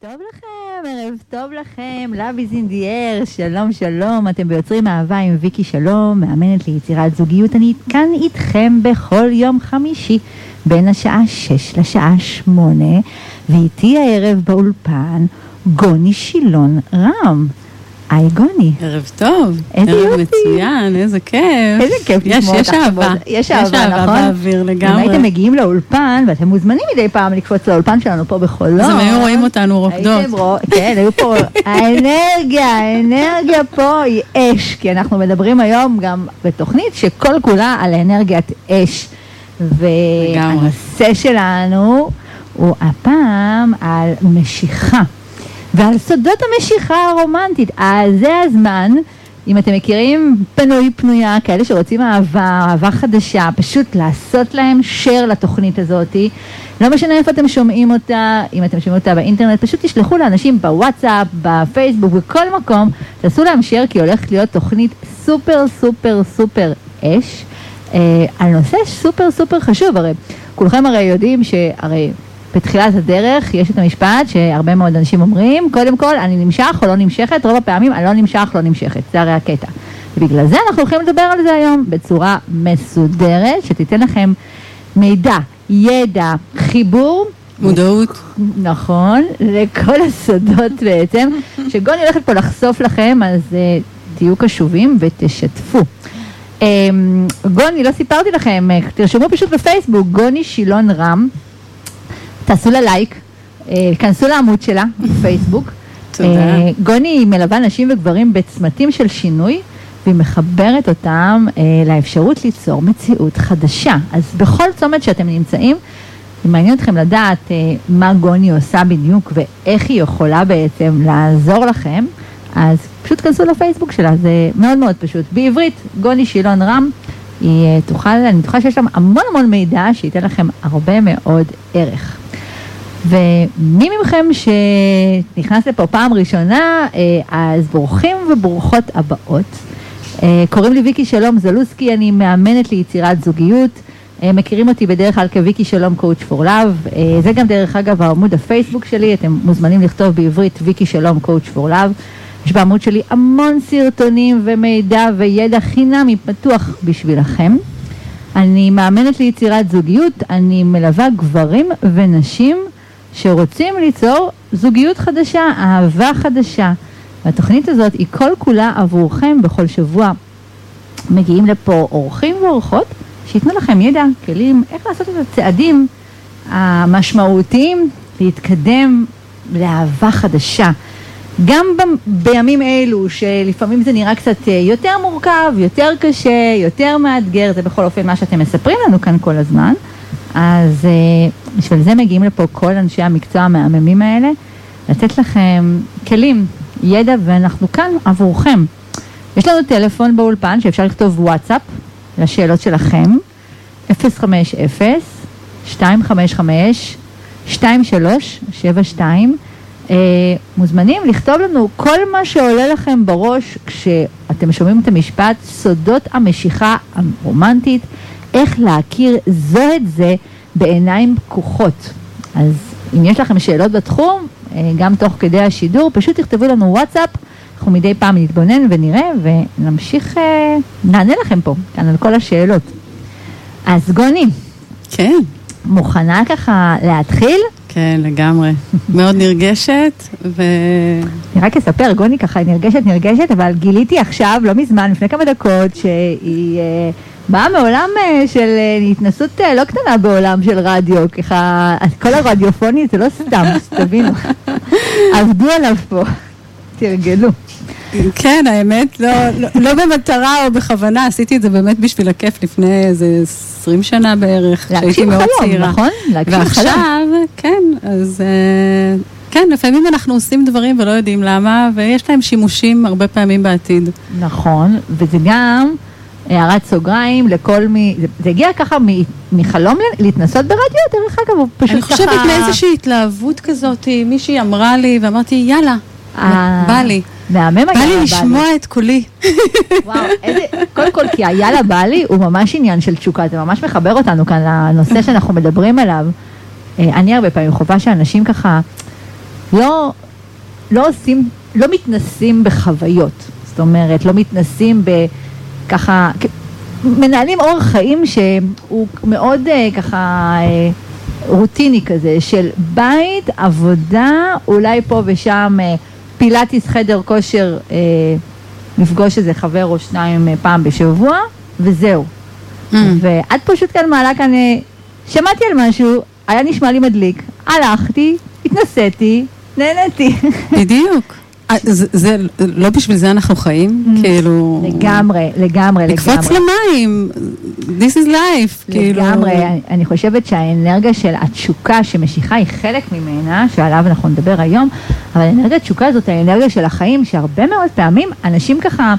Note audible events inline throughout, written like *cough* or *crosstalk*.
טוב לכם, ערב טוב לכם, Love is in the air, שלום שלום, אתם ביוצרים אהבה עם ויקי שלום, מאמנת ליצירת זוגיות, אני כאן איתכם בכל יום חמישי, בין השעה 6 לשעה 8, ואיתי הערב באולפן גוני שילון רם. היי גוני. ערב טוב. איזה ערב יופי. מצוין, איזה כיף. איזה כיף יש, לשמוע יש אותך אהבה. כבוד. יש אהבה, נכון? באוויר אם לגמרי. הייתם מגיעים לאולפן, ואתם מוזמנים מדי פעם לקפוץ לאולפן שלנו פה בחולון. אז הם היו רואים אותנו רוקדות. כן, היו פה, *laughs* האנרגיה, האנרגיה פה היא אש, כי אנחנו מדברים היום גם בתוכנית שכל כולה על אנרגיית אש. והנושא שלנו הוא הפעם על משיכה, ועל סודות המשיכה הרומנטית. אז זה הזמן, אם אתם מכירים פנוי פנויה, כאלה שרוצים אהבה, אהבה חדשה, פשוט לעשות להם share לתוכנית הזאתי. לא משנה איפה אתם שומעים אותה, אם אתם שומעים אותה באינטרנט, פשוט תשלחו לאנשים בוואטסאפ, בפייסבוק, בכל מקום, תעשו להם share כי הולכת להיות תוכנית סופר סופר סופר אש, אה, על נושא סופר סופר חשוב, הרי כולכם הרי יודעים שהרי בתחילת הדרך יש את המשפט שהרבה מאוד אנשים אומרים, קודם כל אני נמשך או לא נמשכת, רוב הפעמים אני לא נמשך, לא נמשכת, זה הרי הקטע. ובגלל זה אנחנו הולכים לדבר על זה היום בצורה מסודרת, שתיתן לכם מידע, ידע, חיבור מודעות. נכון, לכל הסודות בעצם, *laughs* שגוני הולכת פה לחשוף לכם, אז uh, תהיו קשובים ותשתפו. Um, גוני, לא סיפרתי לכם, uh, תרשמו פשוט בפייסבוק, גוני שילון רם, תעשו לה לייק, uh, כנסו לעמוד שלה בפייסבוק. תודה. אה, גוני מלווה נשים וגברים בצמתים של שינוי, והיא מחברת אותם uh, לאפשרות ליצור מציאות חדשה. אז בכל צומת שאתם נמצאים, מעניין אתכם לדעת uh, מה גוני עושה בדיוק ואיך היא יכולה בעצם לעזור לכם, אז פשוט כנסו לפייסבוק שלה, זה מאוד מאוד פשוט. בעברית, גוני שילון רם, היא uh, תוכל, אני בטוחה שיש שם המון המון מידע שייתן לכם הרבה מאוד ערך. ומי מכם שנכנס לפה פעם ראשונה, אה, אז ברוכים וברוכות הבאות. אה, קוראים לי ויקי שלום זלוסקי, אני מאמנת ליצירת זוגיות. אה, מכירים אותי בדרך כלל כוויקי שלום coach for love. זה גם דרך אגב העמוד הפייסבוק שלי, אתם מוזמנים לכתוב בעברית ויקי שלום coach for love. יש בעמוד שלי המון סרטונים ומידע וידע חינמי פתוח בשבילכם. אני מאמנת ליצירת זוגיות, אני מלווה גברים ונשים שרוצים ליצור זוגיות חדשה, אהבה חדשה. והתוכנית הזאת היא כל כולה עבורכם בכל שבוע. מגיעים לפה אורחים ואורחות שייתנו לכם ידע, כלים, איך לעשות את הצעדים המשמעותיים להתקדם לאהבה חדשה. גם ב- בימים אלו, שלפעמים זה נראה קצת יותר מורכב, יותר קשה, יותר מאתגר, זה בכל אופן מה שאתם מספרים לנו כאן כל הזמן, אז אה, בשביל זה מגיעים לפה כל אנשי המקצוע המהממים האלה, לתת לכם כלים, ידע, ואנחנו כאן עבורכם. יש לנו טלפון באולפן שאפשר לכתוב וואטסאפ לשאלות שלכם, 050-255-2372. אה, מוזמנים לכתוב לנו כל מה שעולה לכם בראש כשאתם שומעים את המשפט סודות המשיכה הרומנטית, איך להכיר זו את זה בעיניים פקוחות. אז אם יש לכם שאלות בתחום, אה, גם תוך כדי השידור, פשוט תכתבו לנו וואטסאפ, אנחנו מדי פעם נתבונן ונראה ונמשיך, אה, נענה לכם פה, כאן על כל השאלות. אז גוני, כן, מוכנה ככה להתחיל? כן, לגמרי. מאוד נרגשת, ו... אני רק אספר, גוני ככה נרגשת נרגשת, אבל גיליתי עכשיו, לא מזמן, לפני כמה דקות, שהיא אה, באה מעולם אה, של אה, התנסות אה, לא קטנה בעולם של רדיו, ככה, כל הרדיופוני זה לא סתם, *laughs* שתבינו, עבדו עליו פה, תרגלו. כן, האמת, לא, לא, לא במטרה או בכוונה, עשיתי את זה באמת בשביל הכיף לפני איזה 20 שנה בערך, כשהייתי מאוד חלום, צעירה. נכון? להגשים חלום. ועכשיו, כן, אז כן, לפעמים אנחנו עושים דברים ולא יודעים למה, ויש להם שימושים הרבה פעמים בעתיד. נכון, וזה גם הערת סוגריים לכל מי, זה, זה הגיע ככה מ, מחלום להתנסות ברדיו, דרך אגב, הוא פשוט אני ככה... חושבת מאיזושהי התלהבות כזאת, מישהי אמרה לי, ואמרתי, יאללה, אה, בא לי. מהמם בא היה, לי לשמוע את קולי. וואו, איזה, קודם כל, כי היאללה בא לי הוא ממש עניין של תשוקה, זה ממש מחבר אותנו כאן לנושא שאנחנו מדברים עליו. אה, אני הרבה פעמים חווה שאנשים ככה לא, לא עושים, לא מתנסים בחוויות. זאת אומרת, לא מתנסים בככה, מנהלים אורח חיים שהוא מאוד אה, ככה אה, רוטיני כזה, של בית, עבודה, אולי פה ושם אה, פילאטיס, חדר כושר, לפגוש איזה חבר או שניים פעם בשבוע, וזהו. Mm. ואת פשוט כאן מעלה כאן, שמעתי על משהו, היה נשמע לי מדליק, הלכתי, התנסיתי, נהניתי. בדיוק. אה, זה, זה, לא בשביל זה אנחנו חיים, mm. כאילו... לגמרי, לגמרי, לקפוץ לגמרי. למים, this is life, כאילו... לגמרי, אני חושבת שהאנרגיה של התשוקה שמשיכה היא חלק ממנה, שעליו אנחנו נדבר היום, אבל האנרגיית תשוקה הזאת, האנרגיה של החיים, שהרבה מאוד פעמים אנשים ככה...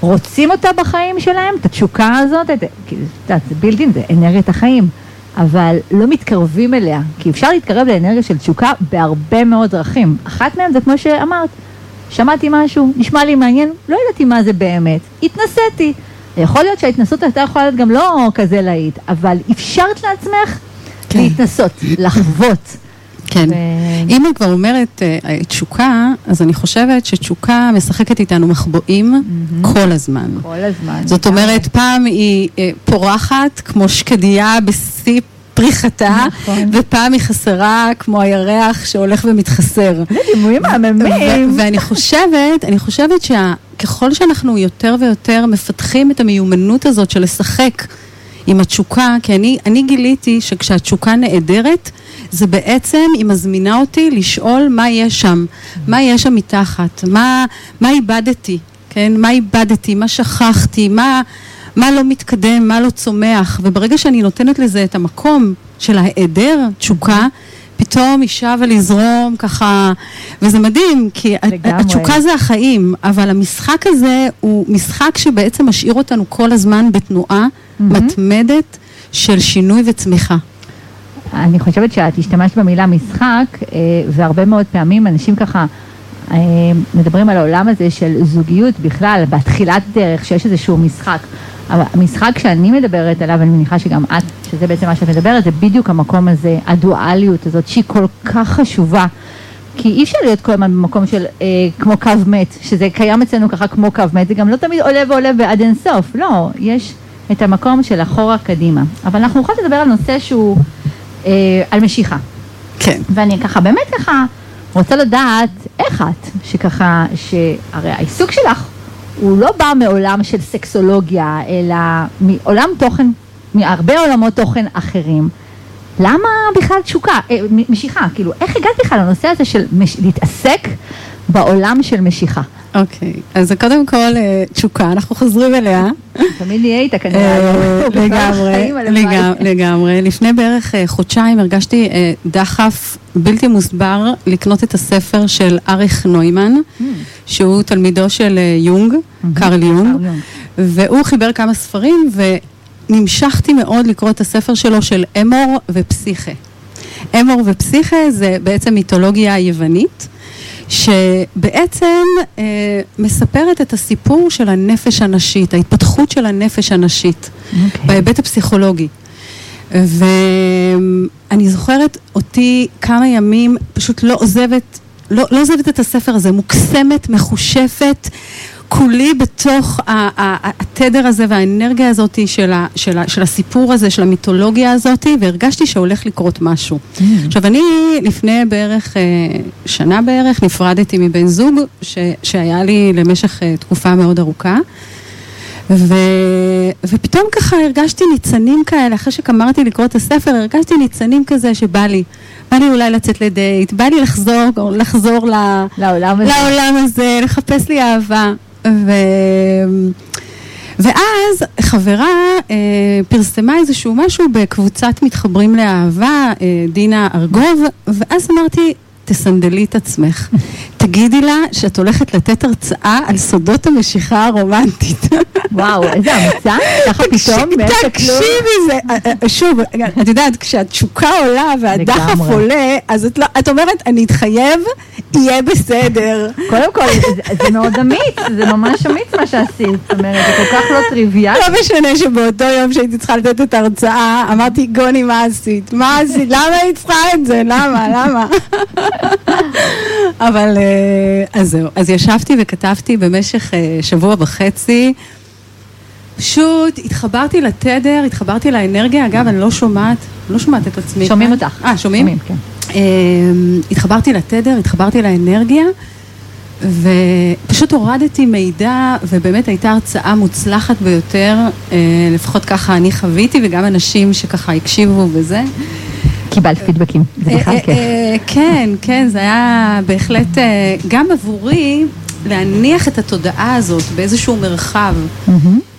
רוצים אותה בחיים שלהם, את התשוקה הזאת, את, יודעת, זה בלתי, זה אנרגיית החיים, אבל לא מתקרבים אליה, כי אפשר להתקרב לאנרגיה של תשוקה בהרבה מאוד דרכים. אחת מהן זה כמו שאמרת, שמעתי משהו, נשמע לי מעניין, לא ידעתי מה זה באמת, התנסיתי. יכול להיות שההתנסות הייתה יכולה להיות גם לא כזה להיט, אבל אפשרת לעצמך כן. להתנסות, לחוות. כן. ו... אם את כבר אומרת uh, תשוקה, אז אני חושבת שתשוקה משחקת איתנו מחבואים mm-hmm. כל הזמן. כל הזמן. זאת אומרת, פעם היא uh, פורחת כמו שקדיה בשיא פריחתה, נכון. ופעם היא חסרה כמו הירח שהולך ומתחסר. זה דימויים מהממים. ואני חושבת, אני חושבת שככל שאנחנו יותר ויותר מפתחים את המיומנות הזאת של לשחק עם התשוקה, כי אני, אני גיליתי שכשהתשוקה נעדרת, זה בעצם, היא מזמינה אותי לשאול מה יש שם, מה יש שם מתחת, מה, מה איבדתי, כן? מה איבדתי, מה שכחתי, מה... מה לא מתקדם, מה לא צומח, וברגע שאני נותנת לזה את המקום של ההיעדר תשוקה, פתאום היא שבה לזרום ככה, וזה מדהים, כי לגמרי. התשוקה זה החיים, אבל המשחק הזה הוא משחק שבעצם משאיר אותנו כל הזמן בתנועה mm-hmm. מתמדת של שינוי וצמיחה. אני חושבת שאת השתמשת במילה משחק, אה, והרבה מאוד פעמים אנשים ככה מדברים על העולם הזה של זוגיות בכלל, בתחילת דרך, שיש איזשהו משחק. אבל המשחק שאני מדברת עליו, אני מניחה שגם את, שזה בעצם מה שאת מדברת, זה בדיוק המקום הזה, הדואליות הזאת, שהיא כל כך חשובה. כי אי אפשר להיות כל הזמן במקום של אה, כמו קו מת, שזה קיים אצלנו ככה כמו קו מת, זה גם לא תמיד עולה ועולה ועד אינסוף, לא, יש את המקום של אחורה קדימה. אבל אנחנו יכולים לדבר על נושא שהוא אה, על משיכה. כן. ואני ככה, באמת ככה, רוצה לדעת איך את, שככה, שהרי העיסוק שלך הוא לא בא מעולם של סקסולוגיה, אלא מעולם תוכן, מהרבה עולמות תוכן אחרים. למה בכלל תשוקה, אה, משיכה? כאילו, איך הגעת בכלל לנושא הזה של מש, להתעסק בעולם של משיכה? אוקיי, okay. אז קודם כל אה, תשוקה, אנחנו חוזרים אליה. תמיד נהיה איתה כנראה. אה, *laughs* לגמרי, לגמרי. לפני בערך חודשיים הרגשתי דחף בלתי מוסבר לקנות את הספר של אריך נוימן, mm. שהוא תלמידו של יונג, mm-hmm. קארל יונג, והוא חיבר כמה ספרים ונמשכתי מאוד לקרוא את הספר שלו של אמור ופסיכה. אמור ופסיכה זה בעצם מיתולוגיה יוונית. שבעצם אה, מספרת את הסיפור של הנפש הנשית, ההתפתחות של הנפש הנשית, okay. אוקיי. בהיבט הפסיכולוגי. ואני זוכרת אותי כמה ימים פשוט לא עוזבת, לא, לא עוזבת את הספר הזה, מוקסמת, מחושפת, כולי בתוך התדר הזה והאנרגיה הזאת של, ה, של, ה, של הסיפור הזה, של המיתולוגיה הזאת, והרגשתי שהולך לקרות משהו. Mm. עכשיו, אני לפני בערך, אה, שנה בערך, נפרדתי מבן זוג ש, שהיה לי למשך אה, תקופה מאוד ארוכה. ו... ופתאום ככה הרגשתי ניצנים כאלה, אחרי שגמרתי לקרוא את הספר, הרגשתי ניצנים כזה שבא לי. בא לי אולי לצאת לדייט, בא לי לחזור, לחזור ל... לעולם הזה. לעולם הזה, לחפש לי אהבה. ו... ואז חברה אה, פרסמה איזשהו משהו בקבוצת מתחברים לאהבה, אה, דינה ארגוב, ואז אמרתי, תסנדלי את עצמך. תגידי לה שאת הולכת לתת הרצאה על סודות המשיכה הרומנטית. וואו, איזה אמיצה, ככה פתאום. תקשיבי, זה, אה, אה, שוב, את יודעת, כשהתשוקה עולה והדחף עולה, אז את, לא, את אומרת, אני אתחייב, יהיה בסדר. קודם כל, זה, זה מאוד אמיץ, זה ממש אמיץ מה שעשית, זאת אומרת, זה כל כך לא טריוויאלי. לא משנה שבאותו יום שהייתי צריכה לתת את ההרצאה, אמרתי, גוני, מה עשית? מה עשית? למה היא צריכה את זה? למה? למה? אבל אה, אז זהו, אז ישבתי וכתבתי במשך אה, שבוע וחצי. פשוט התחברתי לתדר, התחברתי לאנרגיה, אגב, אני לא שומעת, לא שומעת את עצמי. שומעים כאן. אותך. אה, שומעים? שומעים, כן. אמ, התחברתי לתדר, התחברתי לאנרגיה, ופשוט הורדתי מידע, ובאמת הייתה הרצאה מוצלחת ביותר, אה, לפחות ככה אני חוויתי, וגם אנשים שככה הקשיבו וזה. קיבלת פידבקים, זה אה, בכלל אה, כיף. אה, כן, כן, זה היה בהחלט, אה, גם עבורי, להניח את התודעה הזאת באיזשהו מרחב.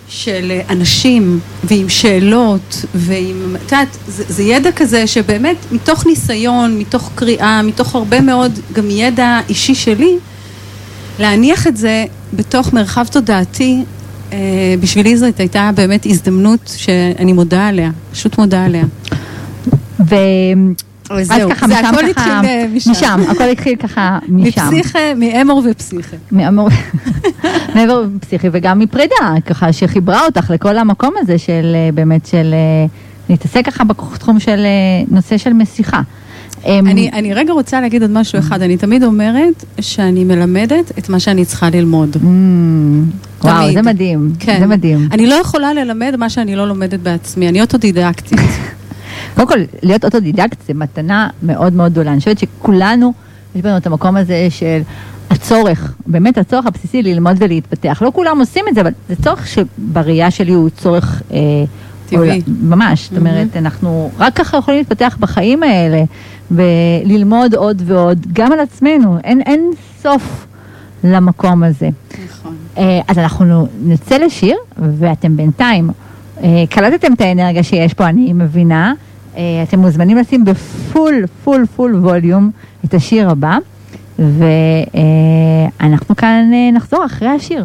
של אה, אנשים ועם שאלות ועם, את יודעת, זה, זה ידע כזה שבאמת מתוך ניסיון, מתוך קריאה, מתוך הרבה מאוד גם ידע אישי שלי, להניח את זה בתוך מרחב תודעתי, אה, בשבילי זאת הייתה באמת הזדמנות שאני מודה עליה, פשוט מודה עליה. ו... אז אז ככה, זה הכל ככה, התחיל אה, משם. משם, הכל התחיל ככה משם. מפסיכה, מאמור ופסיכה. מאמור- *laughs* מעבר פסיכי וגם מפרידה, ככה שחיברה אותך לכל המקום הזה של אה, באמת של אה, להתעסק ככה בתחום של נושא של משיכה. אמ, אני, אני רגע רוצה להגיד עוד משהו אחד, אני תמיד אומרת שאני מלמדת את מה שאני צריכה ללמוד. אמ, וואו. זה מדהים, כן. זה מדהים. אני לא יכולה ללמד מה שאני לא לומדת בעצמי, אני אוטודידקטית. קודם כל, להיות אוטודידקט זה מתנה מאוד מאוד גדולה. אני חושבת שכולנו, יש בנו את המקום הזה של הצורך, באמת הצורך הבסיסי ללמוד ולהתפתח. לא כולם עושים את זה, אבל זה צורך שבראייה שלי הוא צורך... אה, טבעי. ממש, זאת אומרת, אנחנו רק ככה יכולים להתפתח בחיים האלה, וללמוד עוד ועוד, גם על עצמנו, אין, אין סוף למקום הזה. נכון. אה, אז אנחנו נצא לשיר, ואתם בינתיים אה, קלטתם את האנרגיה שיש פה, אני מבינה. אה, אתם מוזמנים לשים ב full, full, full volume את השיר הבא, ואנחנו כאן אה, נחזור אחרי השיר.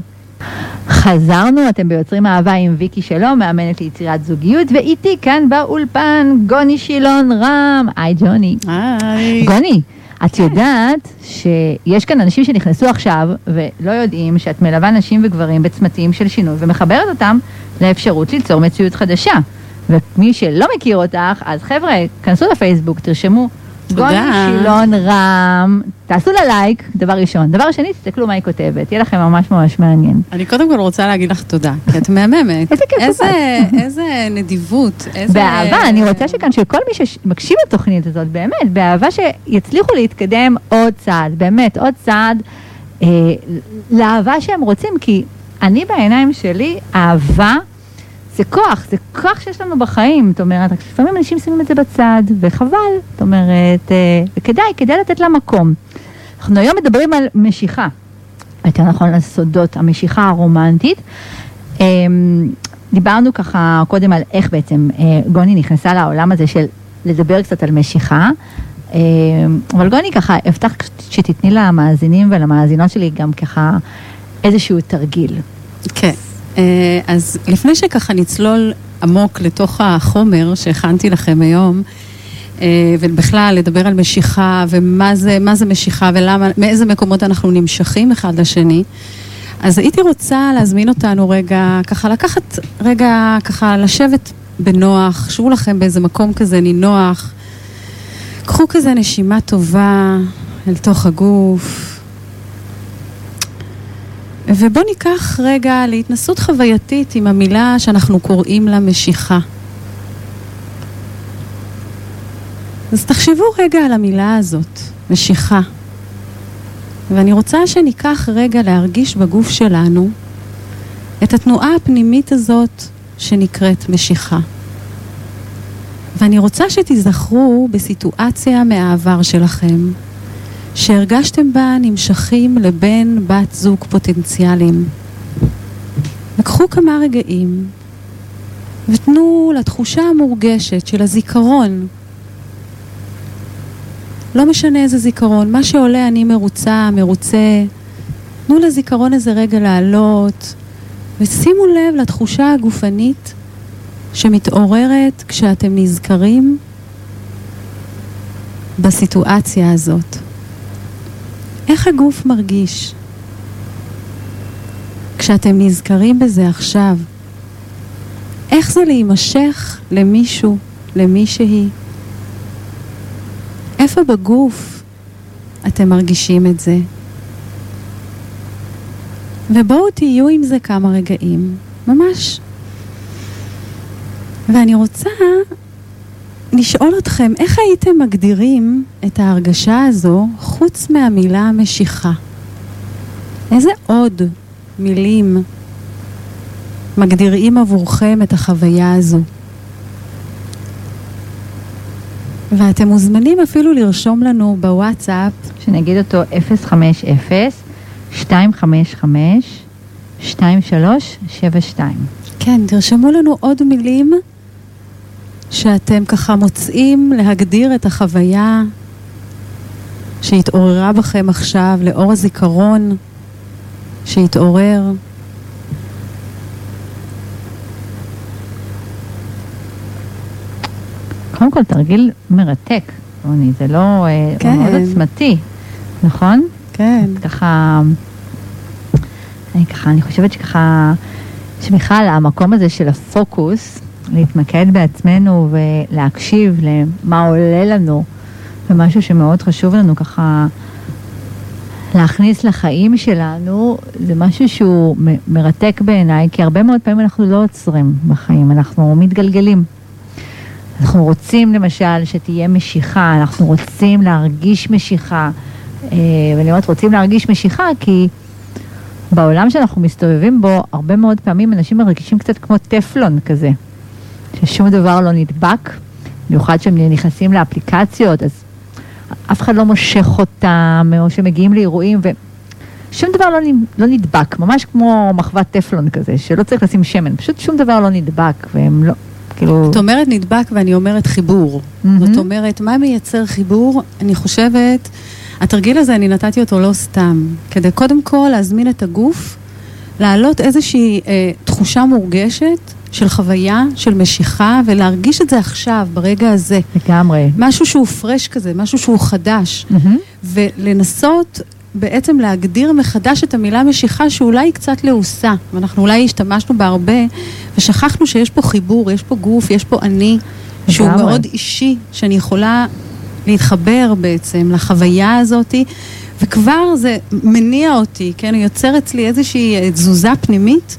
חזרנו, אתם ביוצרים אהבה עם ויקי שלום, מאמנת ליצירת זוגיות, ואיתי כאן באולפן גוני שילון רם. היי גוני. היי. גוני, את יודעת שיש כאן אנשים שנכנסו עכשיו ולא יודעים שאת מלווה נשים וגברים בצמתים של שינוי ומחברת אותם לאפשרות ליצור מציאות חדשה. ומי שלא מכיר אותך, אז חבר'ה, כנסו לפייסבוק, תרשמו. גוני שילון רם, תעשו לה לייק, דבר ראשון. דבר שני, תסתכלו מה היא כותבת, יהיה לכם ממש ממש מעניין. אני קודם כל רוצה להגיד לך תודה, כי את מהממת. איזה כיף איזה, איזה נדיבות, איזה... באהבה, אני רוצה שכאן שכל מי שמקשיב לתוכנית הזאת, באמת, באהבה שיצליחו להתקדם עוד צעד, באמת, עוד צעד אה, לאהבה שהם רוצים, כי אני בעיניים שלי, אהבה זה כוח, זה כוח שיש לנו בחיים, זאת אומרת, לפעמים אנשים שמים את זה בצד, וחבל, זאת אומרת, אה, וכדאי, כדאי לתת לה מקום. אנחנו היום מדברים על משיכה, יותר נכון על סודות המשיכה הרומנטית. אמ, דיברנו ככה קודם על איך בעצם אה, גוני נכנסה לעולם הזה של לדבר קצת על משיכה, אמ, אבל גוני ככה, הבטח שתתני למאזינים ולמאזינות שלי גם ככה איזשהו תרגיל. כן. אה, אז לפני שככה נצלול עמוק לתוך החומר שהכנתי לכם היום, אה, ובכלל לדבר על משיכה ומה זה, זה משיכה ולמה, מאיזה מקומות אנחנו נמשכים אחד לשני, אז הייתי רוצה להזמין אותנו רגע, ככה לקחת רגע, ככה לשבת בנוח, שבו לכם באיזה מקום כזה נינוח, קחו כזה נשימה טובה אל תוך הגוף. ובואו ניקח רגע להתנסות חווייתית עם המילה שאנחנו קוראים לה משיכה. אז תחשבו רגע על המילה הזאת, משיכה. ואני רוצה שניקח רגע להרגיש בגוף שלנו את התנועה הפנימית הזאת שנקראת משיכה. ואני רוצה שתיזכרו בסיטואציה מהעבר שלכם, שהרגשתם בה נמשכים לבן בת זוג פוטנציאליים. לקחו כמה רגעים ותנו לתחושה המורגשת של הזיכרון. לא משנה איזה זיכרון, מה שעולה אני מרוצה, מרוצה. תנו לזיכרון הזה רגע לעלות, ושימו לב לתחושה הגופנית שמתעוררת כשאתם נזכרים בסיטואציה הזאת. איך הגוף מרגיש? כשאתם נזכרים בזה עכשיו, איך זה להימשך למישהו, למישהי? איפה בגוף אתם מרגישים את זה. ובואו תהיו עם זה כמה רגעים, ממש. ואני רוצה לשאול אתכם, איך הייתם מגדירים את ההרגשה הזו חוץ מהמילה משיכה? איזה עוד מילים מגדירים עבורכם את החוויה הזו? ואתם מוזמנים אפילו לרשום לנו בוואטסאפ. שנגיד אותו 050-255-2372. כן, תרשמו לנו עוד מילים שאתם ככה מוצאים להגדיר את החוויה שהתעוררה בכם עכשיו לאור הזיכרון שהתעורר. קודם כל, תרגיל מרתק, רוני, זה לא... אה, כן. הוא מאוד עוצמתי, נכון? כן. ככה, אני ככה, אני חושבת שככה, שבכלל המקום הזה של הפוקוס, להתמקד בעצמנו ולהקשיב למה עולה לנו, ומשהו שמאוד חשוב לנו ככה להכניס לחיים שלנו, זה משהו שהוא מרתק בעיניי, כי הרבה מאוד פעמים אנחנו לא עוצרים בחיים, אנחנו מתגלגלים. אנחנו רוצים למשל שתהיה משיכה, אנחנו רוצים להרגיש משיכה. אה, ואני אומרת רוצים להרגיש משיכה כי בעולם שאנחנו מסתובבים בו, הרבה מאוד פעמים אנשים מרגישים קצת כמו טפלון כזה, ששום דבר לא נדבק, במיוחד כשהם נכנסים לאפליקציות, אז אף אחד לא מושך אותם, או שמגיעים לאירועים ושום דבר לא, לא נדבק, ממש כמו מחוות טפלון כזה, שלא צריך לשים שמן, פשוט שום דבר לא נדבק, והם לא, כאילו... את אומרת נדבק ואני אומרת חיבור. מהמם. זאת אומרת, מה מייצר חיבור? אני חושבת, התרגיל הזה, אני נתתי אותו לא סתם, כדי קודם כל להזמין את הגוף, להעלות איזושהי אה, תחושה מורגשת של חוויה, של משיכה, ולהרגיש את זה עכשיו, ברגע הזה. לגמרי. משהו שהוא פרש כזה, משהו שהוא חדש. מהמם. ולנסות בעצם להגדיר מחדש את המילה משיכה שאולי היא קצת לעוסה, ואנחנו אולי השתמשנו בה הרבה, ושכחנו שיש פה חיבור, יש פה גוף, יש פה אני, שהוא לגמרי. מאוד אישי, שאני יכולה להתחבר בעצם לחוויה הזאתי, וכבר זה מניע אותי, כן? הוא יוצר אצלי איזושהי אה, תזוזה פנימית,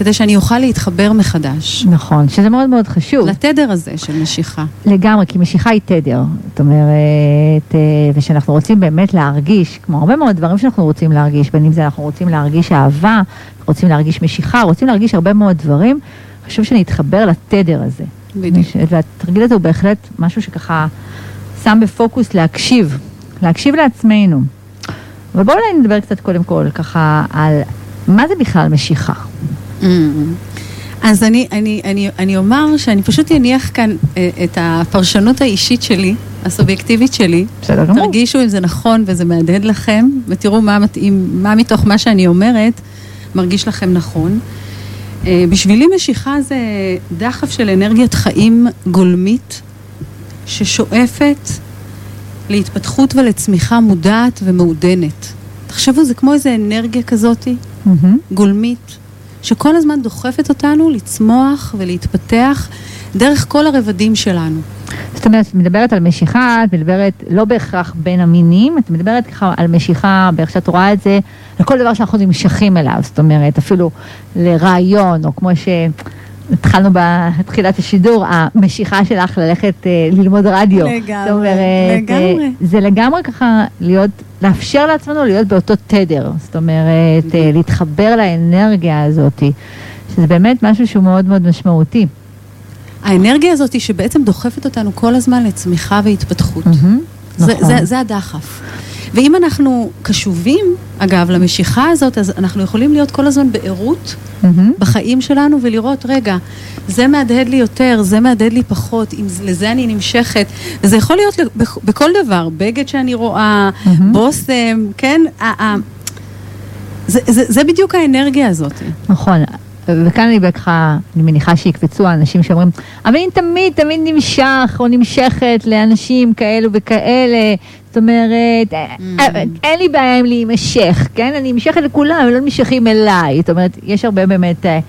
כדי שאני אוכל להתחבר מחדש. נכון, שזה מאוד מאוד חשוב. לתדר הזה של משיכה. לגמרי, כי משיכה היא תדר. זאת אומרת, אה, ושאנחנו רוצים באמת להרגיש, כמו הרבה מאוד דברים שאנחנו רוצים להרגיש, בין אם זה אנחנו רוצים להרגיש אהבה, רוצים להרגיש משיכה, רוצים להרגיש הרבה מאוד דברים, חשוב שנתחבר לתדר הזה. בדיוק. והתרגיל הזה הוא בהחלט משהו שככה שם בפוקוס להקשיב, להקשיב לעצמנו. אבל בואו אולי נדבר קצת קודם כל ככה על מה זה בכלל משיכה. Mm. אז אני, אני, אני, אני אומר שאני פשוט אניח כאן אה, את הפרשנות האישית שלי, הסובייקטיבית שלי. בסדר גמור. תרגישו אם זה נכון וזה מהדהד לכם, ותראו מה מתאים, מה מתוך מה שאני אומרת מרגיש לכם נכון. אה, בשבילי משיכה זה דחף של אנרגיית חיים גולמית, ששואפת להתפתחות ולצמיחה מודעת ומעודנת. תחשבו, זה כמו איזה אנרגיה כזאתי, מהמם. גולמית, שכל הזמן דוחפת אותנו לצמוח ולהתפתח דרך כל הרבדים שלנו. זאת אומרת, את מדברת על משיכה, את מדברת לא בהכרח בין המינים, את מדברת ככה על משיכה, באיך שאת רואה את זה, על כל דבר שאנחנו נמשכים אליו, זאת אומרת, אפילו לרעיון, או כמו שהתחלנו בתחילת השידור, המשיכה שלך ללכת אה, ללמוד רדיו. לגמרי, זאת אומרת, אה, לגמרי. זה לגמרי ככה להיות, לאפשר לעצמנו להיות באותו תדר, זאת אומרת, אה, להתחבר לאנרגיה הזאת, שזה באמת משהו שהוא מאוד מאוד משמעותי. האנרגיה הזאת שבעצם דוחפת אותנו כל הזמן לצמיחה והתפתחות. מהמם, זה, נכון. זה, זה הדחף. ואם אנחנו קשובים, אגב, למשיכה הזאת, אז אנחנו יכולים להיות כל הזמן בערות מהמם. בחיים שלנו ולראות, רגע, זה מהדהד לי יותר, זה מהדהד לי פחות, אם זה- לזה אני נמשכת. וזה יכול להיות בכ- בכל דבר, בגד שאני רואה, מהמם. בושם, כן? ה- זה, זה, זה בדיוק האנרגיה הזאת. נכון, וכאן אני ככה, אני מניחה שיקפצו האנשים שאומרים, אבל אני תמיד, תמיד נמשך או נמשכת לאנשים כאלו וכאלה, זאת אומרת, אה, אה, אין לי בעיה עם להימשך, כן? אני נמשכת לכולם, הם לא נמשכים אליי, זאת אומרת, יש הרבה באמת, אה,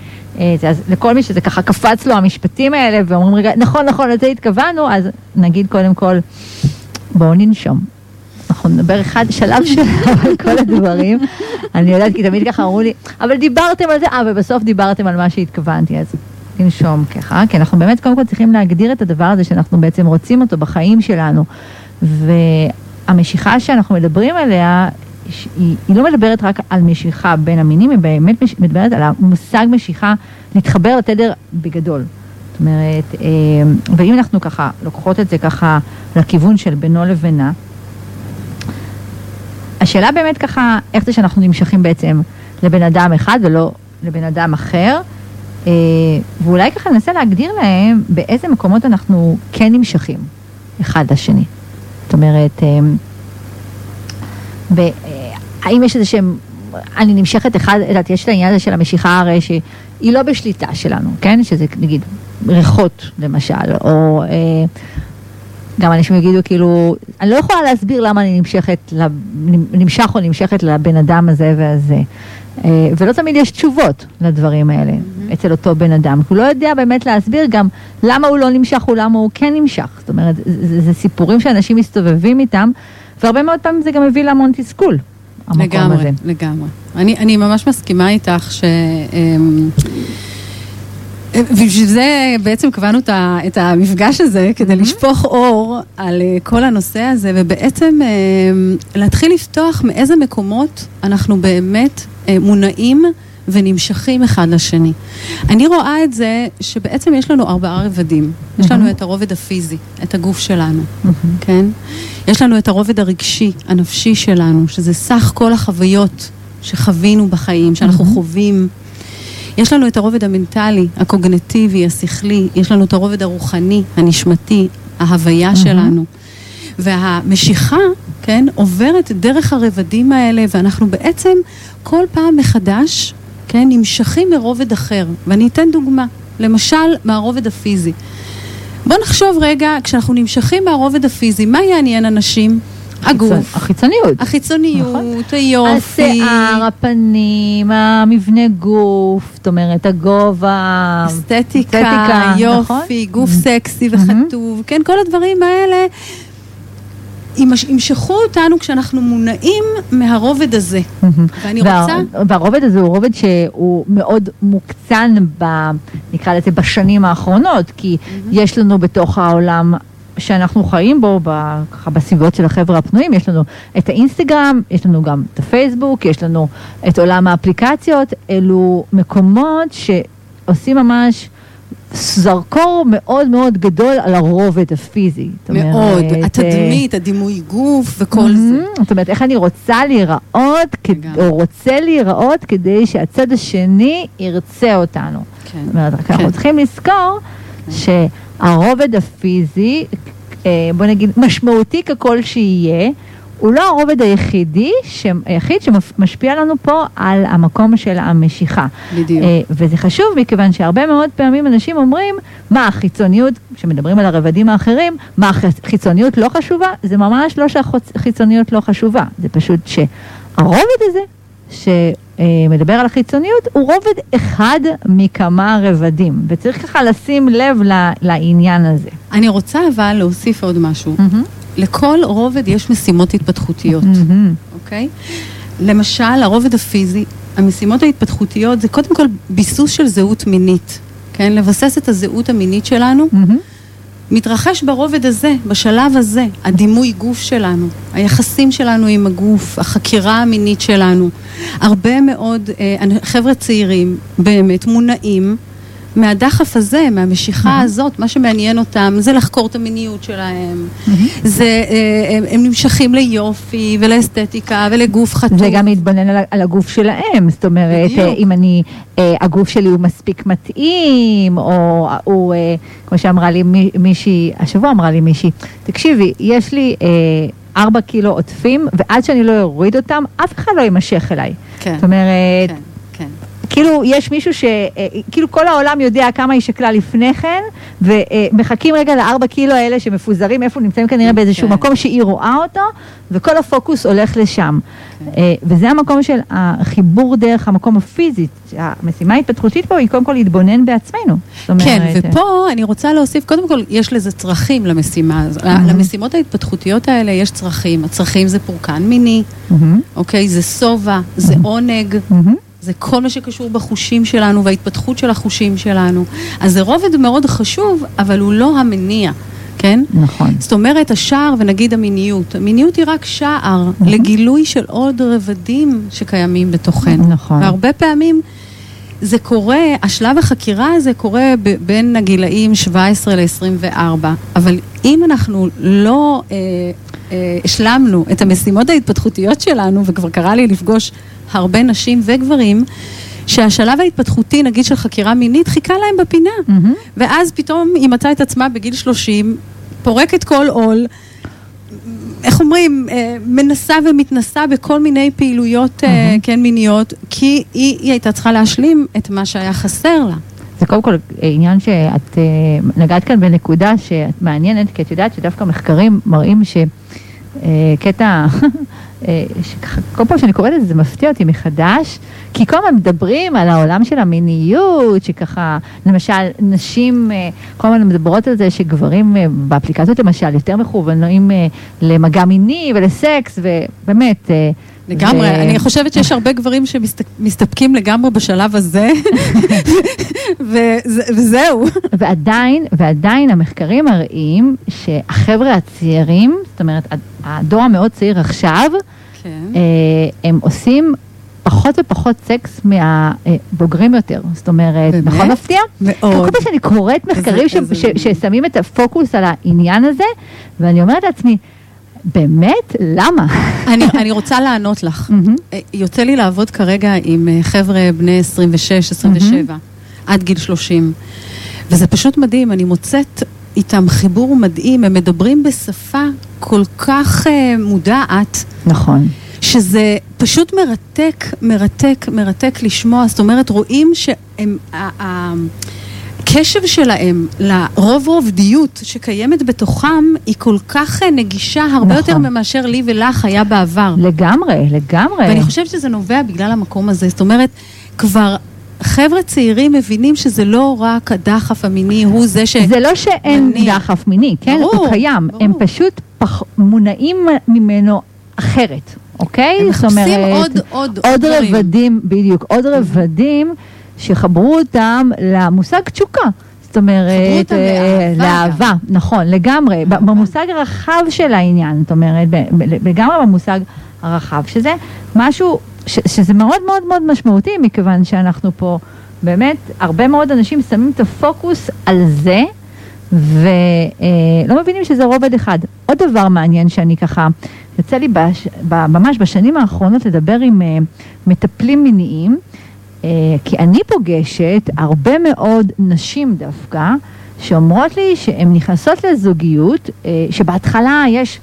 אז לכל מי שזה ככה קפץ לו המשפטים האלה, ואומרים, רגע, נכון, נכון, לזה התכוונו, אז נגיד קודם כל, בואו ננשום. אנחנו נדבר אחד, שלב שלב *laughs* על כל הדברים. אני יודעת, כי תמיד ככה אמרו לי, אבל דיברתם על זה, אה, ובסוף דיברתם על מה שהתכוונתי, אז ננשום ככה, כי אנחנו באמת קודם כל צריכים להגדיר את הדבר הזה שאנחנו בעצם רוצים אותו בחיים שלנו. והמשיכה שאנחנו מדברים עליה, היא, היא לא מדברת רק על משיכה בין המינים, היא באמת מדברת על המושג משיכה להתחבר לתדר בגדול. זאת אומרת, אה, ואם אנחנו ככה לוקחות את זה ככה לכיוון של בינו לבינה, השאלה באמת ככה, איך זה שאנחנו נמשכים בעצם לבן אדם אחד ולא לבן אדם אחר, אה, ואולי ככה ננסה להגדיר להם באיזה מקומות אנחנו כן נמשכים אחד לשני. זאת אומרת, אה, והאם יש איזה שהם, אני נמשכת אחד, יודעת, יש את העניין הזה של המשיכה הרי שהיא לא בשליטה שלנו, כן? שזה נגיד ריחות למשל, או... אה, גם אנשים יגידו כאילו, אני לא יכולה להסביר למה אני נמשכת, נמשך או נמשכת לבן אדם הזה והזה. אה, ולא תמיד יש תשובות לדברים האלה mm-hmm. אצל אותו בן אדם. הוא לא יודע באמת להסביר גם למה הוא לא נמשך ולמה הוא כן נמשך. זאת אומרת, זה, זה, זה סיפורים שאנשים מסתובבים איתם, והרבה מאוד פעמים זה גם מביא להמון תסכול. לגמרי, הזה. לגמרי. אני, אני ממש מסכימה איתך ש... ובשביל זה בעצם קבענו את המפגש הזה, כדי לשפוך אור על אה, כל הנושא הזה, ובעצם אה, להתחיל לפתוח מאיזה מקומות אנחנו באמת אה, מונעים ונמשכים אחד לשני. אני רואה את זה שבעצם יש לנו ארבעה רבדים. יש לנו את הרובד הפיזי, את הגוף שלנו, כן? יש לנו את הרובד הרגשי, הנפשי שלנו, שזה סך כל החוויות שחווינו בחיים, שאנחנו חווים. יש לנו את הרובד המנטלי, הקוגנטיבי, השכלי, יש לנו את הרובד הרוחני, הנשמתי, ההוויה שלנו. והמשיכה, כן, עוברת דרך הרבדים האלה, ואנחנו בעצם כל פעם מחדש, כן, נמשכים מרובד אחר. ואני אתן דוגמה, למשל מהרובד הפיזי. בוא נחשוב רגע, כשאנחנו נמשכים מהרובד הפיזי, מה יעניין אנשים? הגוף. החיצוניות. החיצוניות, נכון. היופי. השיער, הפנים, המבנה גוף, זאת אומרת, הגובה. אסתטיקה, אסתטיקה יופי, נכון? גוף סקסי וחטוב, כן, כל הדברים האלה. ימשכו אותנו כשאנחנו מונעים מהרובד הזה. ואני רוצה... והרובד הזה הוא רובד שהוא מאוד מוקצן, ב, נקרא לזה, בשנים האחרונות, כי יש לנו בתוך העולם שאנחנו חיים בו, ככה בסביבות של החבר'ה הפנויים, יש לנו את האינסטגרם, יש לנו גם את הפייסבוק, יש לנו את עולם האפליקציות, אלו מקומות שעושים ממש זרקור מאוד מאוד גדול על הרובד הפיזי. מאוד, אומרת, התדמית, הדימוי גוף וכל זה. זאת אומרת, איך אני רוצה להיראות, או רוצה להיראות, כדי שהצד השני ירצה אותנו. כן. זאת אומרת, כן. אנחנו צריכים לזכור כן. שהרובד הפיזי, אה, בוא נגיד, משמעותי ככל שיהיה, הוא לא הרובד היחידי, היחיד שמשפיע לנו פה על המקום של המשיכה. בדיוק. אה, וזה חשוב מכיוון שהרבה מאוד פעמים אנשים אומרים, מה החיצוניות, כשמדברים על הרבדים האחרים, מה החיצוניות לא חשובה? זה ממש לא שהחיצוניות לא חשובה, זה פשוט שהרובד הזה, שמדבר על החיצוניות, הוא רובד אחד מכמה רבדים, וצריך ככה לשים לב לעניין הזה. אני רוצה אבל להוסיף עוד משהו. Mm-hmm. לכל רובד יש משימות התפתחותיות, אוקיי? למשל, הרובד הפיזי, המשימות ההתפתחותיות זה קודם כל ביסוס של זהות מינית, כן? לבסס את הזהות המינית שלנו. מתרחש ברובד הזה, בשלב הזה, הדימוי גוף שלנו, היחסים שלנו עם הגוף, החקירה המינית שלנו. הרבה מאוד אה, חבר'ה צעירים באמת מונעים מהדחף הזה, מהמשיכה mm-hmm. הזאת, מה שמעניין אותם זה לחקור את המיניות שלהם. Mm-hmm. זה, אה, הם, הם נמשכים ליופי ולאסתטיקה ולגוף חטוף. זה גם להתבונן על, על הגוף שלהם, זאת אומרת, בדיוק. אה, אם אני, אה, הגוף שלי הוא מספיק מתאים, או הוא, כמו שאמרה לי מישהי, השבוע אמרה לי מישהי, תקשיבי, יש לי... ארבע קילו עוטפים, ועד שאני לא אוריד אותם, אף אחד לא יימשך אליי. כן. זאת אומרת, כן. כאילו יש מישהו ש... אה, כאילו כל העולם יודע כמה היא שקלה לפני כן, ומחכים רגע לארבע קילו האלה שמפוזרים, איפה נמצאים כנראה באיזשהו כן. מקום שהיא רואה אותו, וכל הפוקוס הולך לשם. כן. אה, וזה המקום של החיבור דרך המקום הפיזי. המשימה ההתפתחותית פה היא קודם כל להתבונן בעצמנו. זאת אומרת, כן, אה, ופה אני רוצה להוסיף, קודם כל, יש לזה צרכים למשימה, הזאת. למשימות ההתפתחותיות האלה יש צרכים. הצרכים זה פורקן מיני, מהמם, אוקיי? זה שובע, זה עונג. מהמם. זה כל מה שקשור בחושים שלנו וההתפתחות של החושים שלנו. אז זה רובד מאוד חשוב, אבל הוא לא המניע, כן? נכון. זאת אומרת, השער ונגיד המיניות. המיניות היא רק שער לגילוי של עוד רבדים שקיימים בתוכנו. נכון. והרבה פעמים זה קורה, השלב החקירה הזה קורה ב- בין הגילאים 17 ל-24. אבל אם אנחנו לא אה, אה, השלמנו את המשימות ההתפתחותיות שלנו, וכבר קרה לי לפגוש הרבה נשים וגברים, שהשלב ההתפתחותי, נגיד של חקירה מינית, חיכה להם בפינה. מהמם. ואז פתאום היא מצאה את עצמה בגיל 30, פורקת כל עול, איך אומרים, אה, מנסה ומתנסה בכל מיני פעילויות, אה, כן, מיניות, כי היא, היא הייתה צריכה להשלים את מה שהיה חסר לה. זה קודם כל עניין שאת אה, נגעת כאן בנקודה שאת מעניינת, כי את יודעת שדווקא מחקרים מראים שקטע, שככה, כל פעם שאני קוראת את זה, זה מפתיע אותי מחדש, כי כל הזמן מדברים על העולם של המיניות, שככה, למשל, נשים אה, כל הזמן מדברות על זה שגברים אה, באפליקציות למשל יותר מכוונים אה, למגע מיני ולסקס, ובאמת... אה, לגמרי, ו- אני חושבת שיש הרבה גברים שמסתפקים לגמרי בשלב הזה, *laughs* וזה- וזהו. ועדיין, ועדיין המחקרים מראים שהחבר'ה הצעירים, זאת אומרת, הדור המאוד צעיר עכשיו, כן. אה, הם עושים פחות ופחות סקס מהבוגרים יותר. זאת אומרת, באמת? נכון מפתיע? מאוד. כל פעם שאני קוראת מחקרים ש- איזה- ש- ששמים את הפוקוס על העניין הזה, ואני אומרת לעצמי, באמת? למה? אני, אני רוצה לענות לך. אה, יוצא לי לעבוד כרגע עם אה, חבר'ה בני 26, 27, עד גיל 30. וזה פשוט מדהים, אני מוצאת איתם חיבור מדהים, הם מדברים בשפה כל כך אה, מודעת, נכון. שזה פשוט מרתק, מרתק, מרתק לשמוע. זאת אומרת, רואים שהם... הקשב שלהם לרוב רובדיות שקיימת בתוכם היא כל כך אה, נגישה הרבה נכון. יותר מאשר לי ולך היה בעבר. לגמרי, לגמרי. ואני חושבת שזה נובע בגלל המקום הזה. זאת אומרת, כבר חבר'ה צעירים מבינים שזה לא רק הדחף המיני הוא זה ש... זה לא שאין מניע. דחף מיני, כן? ברור, הוא קיים. ברור. הם פשוט פח, מונעים ממנו אחרת, אוקיי? הם מחפשים אומרת, עוד, עוד, עוד דברים. רבדים, בדיוק, עוד רבדים שחברו אותם למושג תשוקה. זאת אומרת, אה, לאהבה נכון, לגמרי, ב- במושג הרחב של העניין, זאת אומרת, לגמרי במושג הרחב, שזה משהו, שזה מאוד מאוד מאוד משמעותי, מכיוון שאנחנו פה, באמת, הרבה מאוד אנשים שמים את הפוקוס על זה, ולא מבינים שזה רובד אחד. עוד דבר מעניין שאני ככה, יוצא לי בש, ממש בשנים האחרונות לדבר עם אה, מטפלים מיניים, אה, כי אני פוגשת הרבה מאוד נשים דווקא, שאומרות לי שהן נכנסות לזוגיות, אה, שבהתחלה יש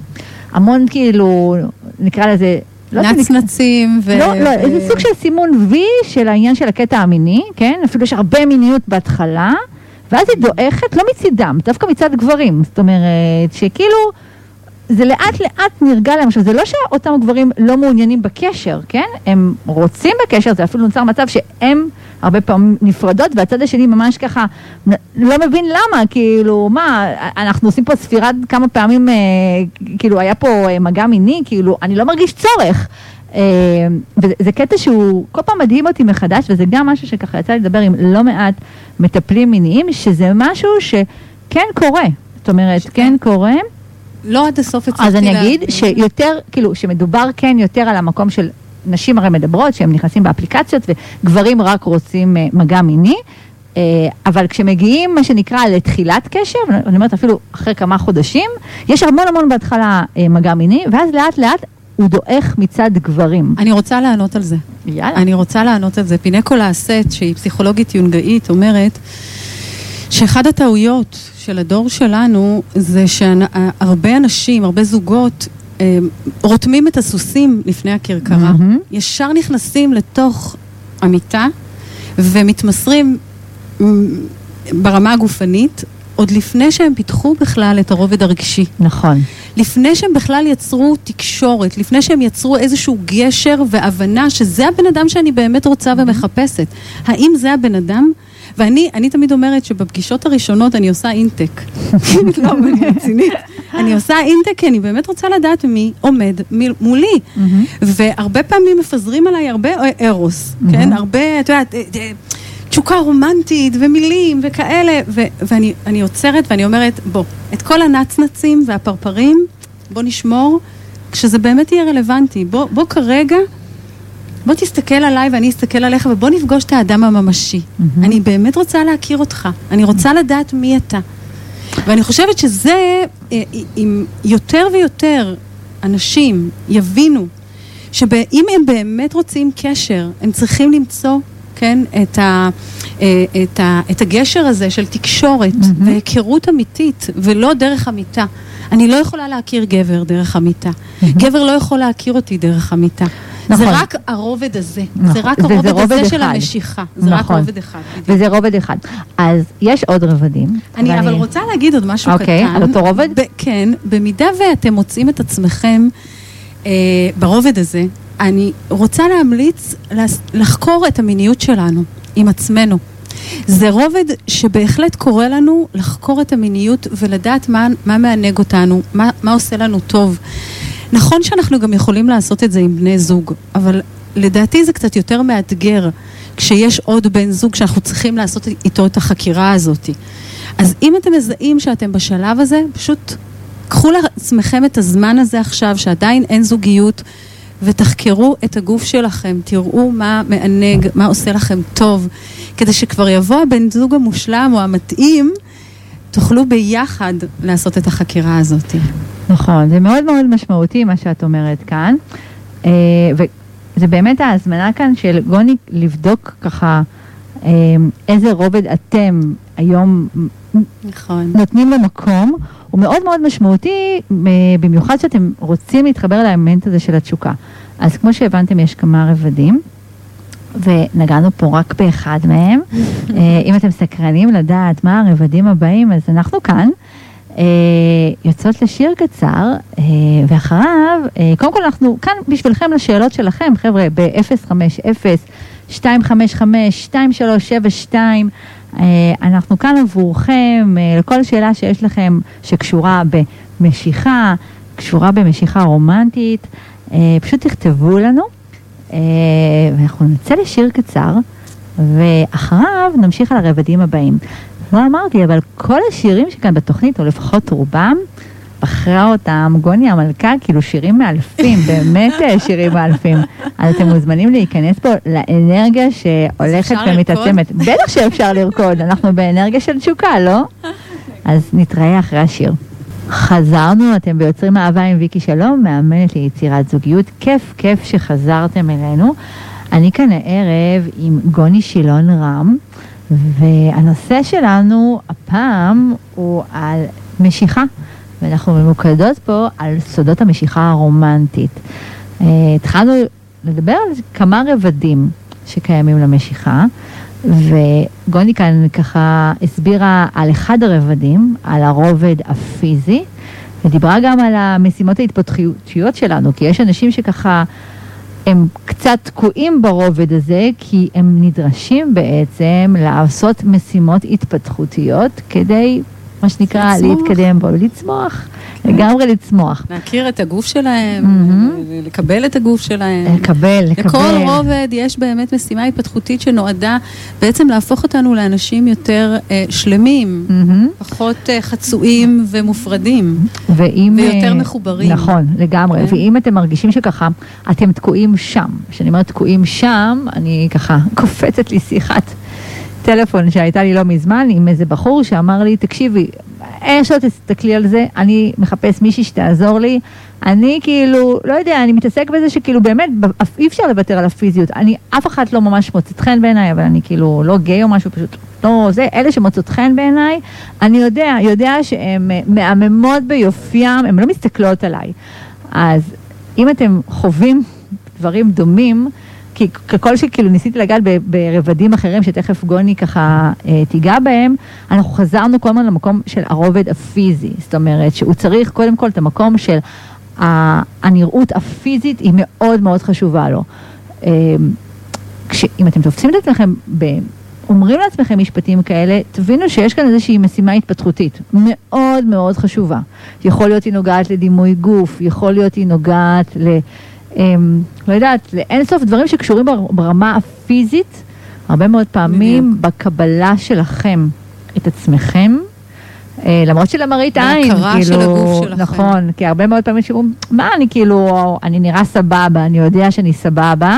המון כאילו, נקרא לזה, לא נצנצים ו... לא, לא, ו- איזה סוג של סימון וי של העניין של הקטע המיני, כן? אפילו יש הרבה מיניות בהתחלה, ואז היא דועכת, לא מצידם, דווקא מצד גברים. זאת אומרת, שכאילו, זה לאט לאט נרגע להם. עכשיו, זה לא שאותם גברים לא מעוניינים בקשר, כן? הם רוצים בקשר, זה אפילו נוצר מצב שהם הרבה פעמים נפרדות, והצד השני ממש ככה לא מבין למה, כאילו, מה, אנחנו עושים פה ספירת כמה פעמים, אה, כאילו, היה פה אה, מגע מיני, כאילו, אני לא מרגיש צורך. אה, וזה זה קטע שהוא כל פעם מדהים אותי מחדש, וזה גם משהו שככה יצא לי לדבר עם לא מעט מטפלים מיניים, שזה משהו שכן קורה. זאת אומרת, כן קורה. לא עד הסוף הצלחתי אז אני אגיד להבין. שיותר, כאילו, שמדובר כן יותר על המקום של נשים הרי מדברות, שהם נכנסים באפליקציות וגברים רק רוצים אה, מגע מיני, אה, אבל כשמגיעים, מה שנקרא, לתחילת קשר, אני אומרת אפילו אחרי כמה חודשים, יש המון המון בהתחלה אה, מגע מיני, ואז לאט לאט הוא דועך מצד גברים. אני רוצה לענות על זה. יאללה. אני רוצה לענות על זה. פינקולה אסט, שהיא פסיכולוגית יונגאית, אומרת שאחד הטעויות של הדור שלנו זה שהרבה אנשים, הרבה זוגות, אה, רותמים את הסוסים לפני הכרכרה. מהמם. ישר נכנסים לתוך המיטה ומתמסרים ברמה הגופנית, עוד לפני שהם פיתחו בכלל את הרובד הרגשי. נכון. לפני שהם בכלל יצרו תקשורת, לפני שהם יצרו איזשהו גשר והבנה שזה הבן אדם שאני באמת רוצה ומחפשת. האם זה הבן אדם? ואני אני תמיד אומרת שבפגישות הראשונות אני עושה אינטק. *laughs* לא, אני רצינית. אני עושה אינטק כי אני באמת רוצה לדעת מי עומד מולי. והרבה פעמים מפזרים עליי הרבה ארוס, כן? הרבה, את יודעת... אה, אה, תשוקה רומנטית ומילים וכאלה, ו- ואני עוצרת ואני אומרת, בוא, את כל הנצנצים והפרפרים, בוא נשמור, כשזה באמת יהיה רלוונטי. בוא, בוא כרגע, בוא תסתכל עליי ואני אסתכל עליך ובוא נפגוש את האדם הממשי. Mm-hmm. אני באמת רוצה להכיר אותך, אני רוצה לדעת מי אתה. ואני חושבת שזה, אה, אם יותר ויותר אנשים יבינו שאם הם באמת רוצים קשר, הם צריכים למצוא כן, את, ה, אה, את, ה, את הגשר הזה של תקשורת mm-hmm. והיכרות אמיתית, ולא דרך המיטה. אני לא יכולה להכיר גבר דרך המיטה. Mm-hmm. גבר לא יכול להכיר אותי דרך המיטה. נכון. זה רק הרובד הזה, נכון. זה רק הרובד הזה אחד. של המשיכה, זה נכון. רק רובד אחד. בדיוק. וזה רובד אחד. אז יש עוד רבדים. אני ואני... אבל רוצה להגיד עוד משהו אוקיי, קטן. אוקיי, על אותו רובד? ב- כן, במידה ואתם מוצאים את עצמכם אה, ברובד הזה, אני רוצה להמליץ לחקור את המיניות שלנו עם עצמנו. זה רובד שבהחלט קורא לנו לחקור את המיניות ולדעת מה, מה מענג אותנו, מה, מה עושה לנו טוב. נכון שאנחנו גם יכולים לעשות את זה עם בני זוג, אבל לדעתי זה קצת יותר מאתגר כשיש עוד בן זוג שאנחנו צריכים לעשות איתו את החקירה הזאת. אז אם אתם מזהים שאתם בשלב הזה, פשוט קחו לעצמכם את הזמן הזה עכשיו, שעדיין אין זוגיות, ותחקרו את הגוף שלכם, תראו מה מענג, מה עושה לכם טוב, כדי שכבר יבוא הבן זוג המושלם או המתאים, תוכלו ביחד לעשות את החקירה הזאת. נכון, זה מאוד מאוד משמעותי מה שאת אומרת כאן, אה, וזה באמת ההזמנה כאן של גוני לבדוק ככה אה, איזה רובד אתם היום נכון. נותנים למקום. הוא מאוד מאוד משמעותי, במיוחד שאתם רוצים להתחבר לאלמנט הזה של התשוקה. אז כמו שהבנתם, יש כמה רבדים, ונגענו פה רק באחד מהם. *laughs* אה, אם אתם סקרנים לדעת מה הרבדים הבאים, אז אנחנו כאן. אה, יוצאות לשיר קצר, אה, ואחריו, קודם כל אנחנו כאן בשבילכם לשאלות שלכם, חבר'ה, ב-050-255-2372. אה, אנחנו כאן עבורכם, לכל שאלה שיש לכם שקשורה במשיכה, קשורה במשיכה רומנטית, פשוט תכתבו לנו, ואנחנו נצא לשיר קצר, ואחריו נמשיך על הרבדים הבאים. לא אמרתי, אבל כל השירים שכאן בתוכנית, או לפחות רובם, בחרה אותם גוני המלכה, כאילו שירים מאלפים, באמת אה, שירים מאלפים. אז אתם מוזמנים להיכנס פה לאנרגיה שהולכת ומתעצמת. בטח שאפשר לרקוד, אנחנו באנרגיה של תשוקה, לא? אז נתראה אחרי השיר. חזרנו, אתם ביוצרים אהבה עם ויקי שלום, מאמנת ליצירת זוגיות. כיף, כיף שחזרתם אלינו. אני כאן הערב עם גוני שילון רם, והנושא שלנו הפעם הוא על משיכה. ואנחנו ממוקדות פה על סודות המשיכה הרומנטית. Uh, התחלנו לדבר על כמה רבדים שקיימים למשיכה, וגוני כאן ככה הסבירה על אחד הרבדים, על הרובד הפיזי, ודיברה גם על המשימות ההתפתחותיות שלנו, כי יש אנשים שככה... הם קצת תקועים ברובד הזה, כי הם נדרשים בעצם לעשות משימות התפתחותיות כדי מה שנקרא, לצמוח. להתקדם בו, לצמוח, לגמרי לצמוח. להכיר את הגוף שלהם, mm-hmm. לקבל את הגוף שלהם. לקבל, לקבל. לכל רובד יש באמת משימה התפתחותית שנועדה בעצם להפוך אותנו לאנשים יותר אה, שלמים, mm-hmm. פחות אה, חצויים ומופרדים, ואם, ויותר אה, מחוברים. נכון, לגמרי. כן. ואם אתם מרגישים שככה, אתם תקועים שם. כשאני אומרת תקועים שם, אני ככה קופצת לי שיחת. טלפון שהייתה לי לא מזמן עם איזה בחור שאמר לי, תקשיבי, איך שלא תסתכלי על זה, אני מחפש מישהי שתעזור לי. אני כאילו, לא יודע, אני מתעסק בזה שכאילו באמת, אי אפשר לוותר על הפיזיות. אני, אף אחת לא ממש מוצאת חן בעיניי, אבל אני כאילו לא גיי או משהו, פשוט לא זה. אלה שמוצאות חן בעיניי, אני יודע, יודע שהן אה, מהממות ביופיים, הן לא מסתכלות עליי. אז אם אתם חווים דברים דומים, כי ככל שכאילו ניסיתי לגעת ברבדים אחרים, שתכף גוני ככה אה, תיגע בהם, אנחנו חזרנו כל הזמן למקום של הרובד הפיזי. זאת אומרת, שהוא צריך קודם כל את המקום של הנראות הפיזית, היא מאוד מאוד חשובה לו. אה, כשאם אתם תופסים את עצמכם, ב, אומרים לעצמכם משפטים כאלה, תבינו שיש כאן איזושהי משימה התפתחותית מאוד מאוד חשובה. יכול להיות היא נוגעת לדימוי גוף, יכול להיות היא נוגעת ל... אמ, לא יודעת, לאינסוף דברים שקשורים בר- ברמה הפיזית, הרבה מאוד פעמים בדיוק. בקבלה שלכם את עצמכם. אה, למרות שלמראית עין, בהכרה של כאילו, הגוף שלכם. נכון, כי הרבה מאוד פעמים שאומרים, מה אני כאילו, אני נראה סבבה, אני יודע שאני סבבה,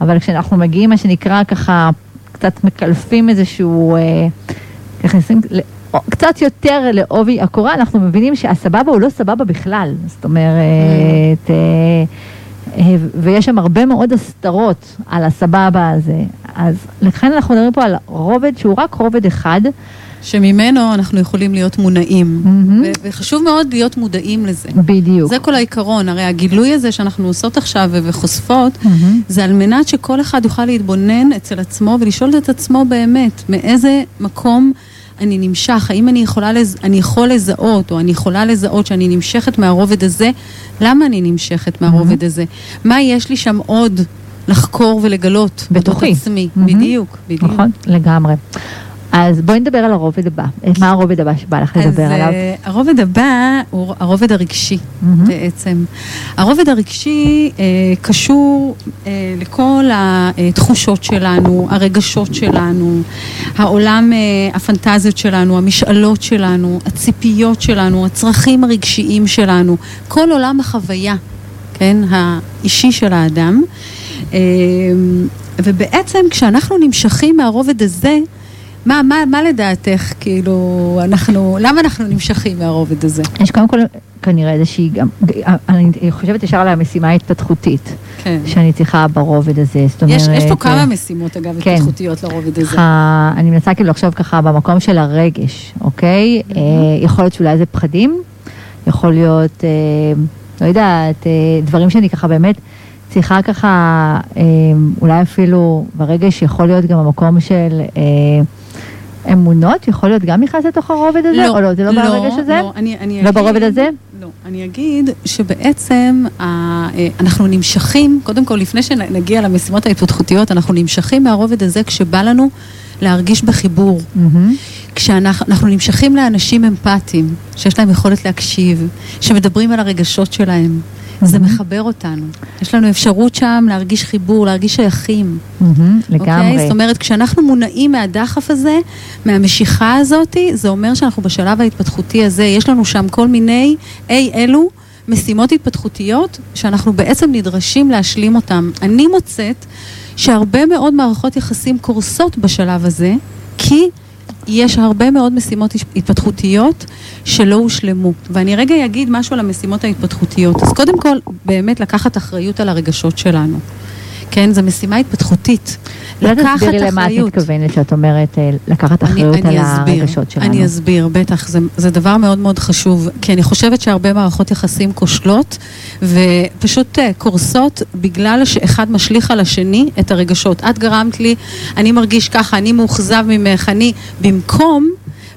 אבל כשאנחנו מגיעים, מה שנקרא ככה, קצת מקלפים איזשהו, אה, נכנסים ל- או- קצת יותר לעובי הקורה, אנחנו מבינים שהסבבה הוא לא סבבה בכלל. זאת אומרת, אה, אה, ויש שם הרבה מאוד הסתרות על הסבבה הזה. אז לכן אנחנו מדברים פה על רובד שהוא רק רובד אחד. שממנו אנחנו יכולים להיות מונעים. מהמם. ו- וחשוב מאוד להיות מודעים לזה. בדיוק. זה כל העיקרון, הרי הגילוי הזה שאנחנו עושות עכשיו ו- וחושפות, מהמם. זה על מנת שכל אחד יוכל להתבונן אצל עצמו ולשאול את עצמו באמת, מאיזה מקום אני נמשך, האם אני יכולה, לז... אני יכול לזהות, או אני יכולה לזהות שאני נמשכת מהרובד הזה, למה אני נמשכת מהרובד הזה? מה יש לי שם עוד לחקור ולגלות? בתוכי. בתוך עצמי, מהמם. בדיוק, בדיוק. נכון, לגמרי. אז בואי נדבר על הרובד הבא. מה הרובד הבא שבא לך אז לדבר עליו? אה, הרובד הבא הוא הרובד הרגשי מהמם. בעצם. הרובד הרגשי אה, קשור אה, לכל התחושות שלנו, הרגשות שלנו, העולם, הפנטזיות שלנו, המשאלות שלנו, הציפיות שלנו, הצרכים הרגשיים שלנו, כל עולם החוויה, כן, האישי של האדם. ובעצם כשאנחנו נמשכים מהרובד הזה, מה, מה, מה לדעתך, כאילו, אנחנו, למה אנחנו נמשכים מהרובד הזה? יש קודם כל כנראה איזושהי גם, אני חושבת ישר על המשימה ההתפתחותית כן. שאני צריכה ברובד הזה. זאת אומרת... יש, יש פה כמה אה, משימות, אגב, כן. התפתחותיות לרובד הזה. ככה, אני מנסה כאילו לחשוב ככה במקום של הרגש, אוקיי? אה, יכול להיות שאולי זה פחדים, יכול להיות, אה, לא יודעת, אה, דברים שאני ככה באמת צריכה ככה, אה, אולי אפילו ברגש יכול להיות גם המקום של אה, אמונות, יכול להיות גם נכנס לתוך הרובד הזה? או לא, זה לא ברגש הזה? לא, אני, אני לא אגיד, ברובד הזה? לא, אני אגיד שבעצם אה, אנחנו נמשכים, קודם כל, לפני שנגיע למשימות ההתפתחותיות, אנחנו נמשכים מהרובד הזה כשבא לנו להרגיש בחיבור. מהמם. כשאנחנו אנחנו נמשכים לאנשים אמפתיים, שיש להם יכולת להקשיב, שמדברים על הרגשות שלהם, זה. מחבר אותנו. יש לנו אפשרות שם להרגיש חיבור, להרגיש שייכים. אוקיי? לגמרי. זאת אומרת, כשאנחנו מונעים מהדחף הזה, מהמשיכה הזאת, זה אומר שאנחנו בשלב ההתפתחותי הזה, יש לנו שם כל מיני אי אלו משימות התפתחותיות, שאנחנו בעצם נדרשים להשלים אותן. אני מוצאת שהרבה מאוד מערכות יחסים קורסות בשלב הזה, כי יש הרבה מאוד משימות התפתחותיות שלא הושלמו. ואני רגע אגיד משהו על המשימות ההתפתחותיות. אז קודם כל, באמת לקחת אחריות על הרגשות שלנו. כן, זו משימה התפתחותית. אולי לקחת תסבירי למה את אחריות. מתכוונת שאת אומרת אה, לקחת אני- אחריות על אני אסביר, הרגשות שלנו. אני אסביר, בטח, זה, זה דבר מאוד מאוד חשוב, כי אני חושבת שהרבה מערכות יחסים כושלות ופשוט אה, קורסות בגלל שאחד משליך על השני את הרגשות. את גרמת לי, אני מרגיש ככה, אני מאוכזב ממך, אני, במקום,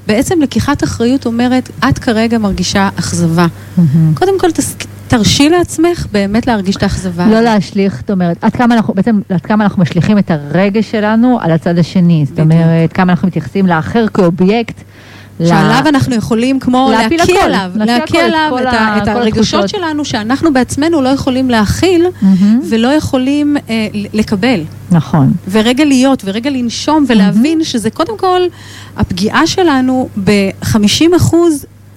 בעצם לקיחת אחריות אומרת, את כרגע מרגישה אכזבה. מהמם. קודם כל, תס, תרשי לעצמך באמת להרגיש את האכזבה. לא. להשליך, זאת אומרת, עד כמה אנחנו, בעצם, עד כמה אנחנו משליכים את הרגש שלנו על הצד השני. זאת. אומרת, כמה אנחנו מתייחסים לאחר כאובייקט. שעליו אנחנו יכולים כמו להקיא הכל, עליו, להקיא עליו את, ה- את הרגשות התחושות. שלנו שאנחנו בעצמנו לא יכולים להכיל מהמם. ולא יכולים אה, לקבל. נכון. ורגע להיות ורגע לנשום ולהבין שזה קודם כל, הפגיעה שלנו ב-50%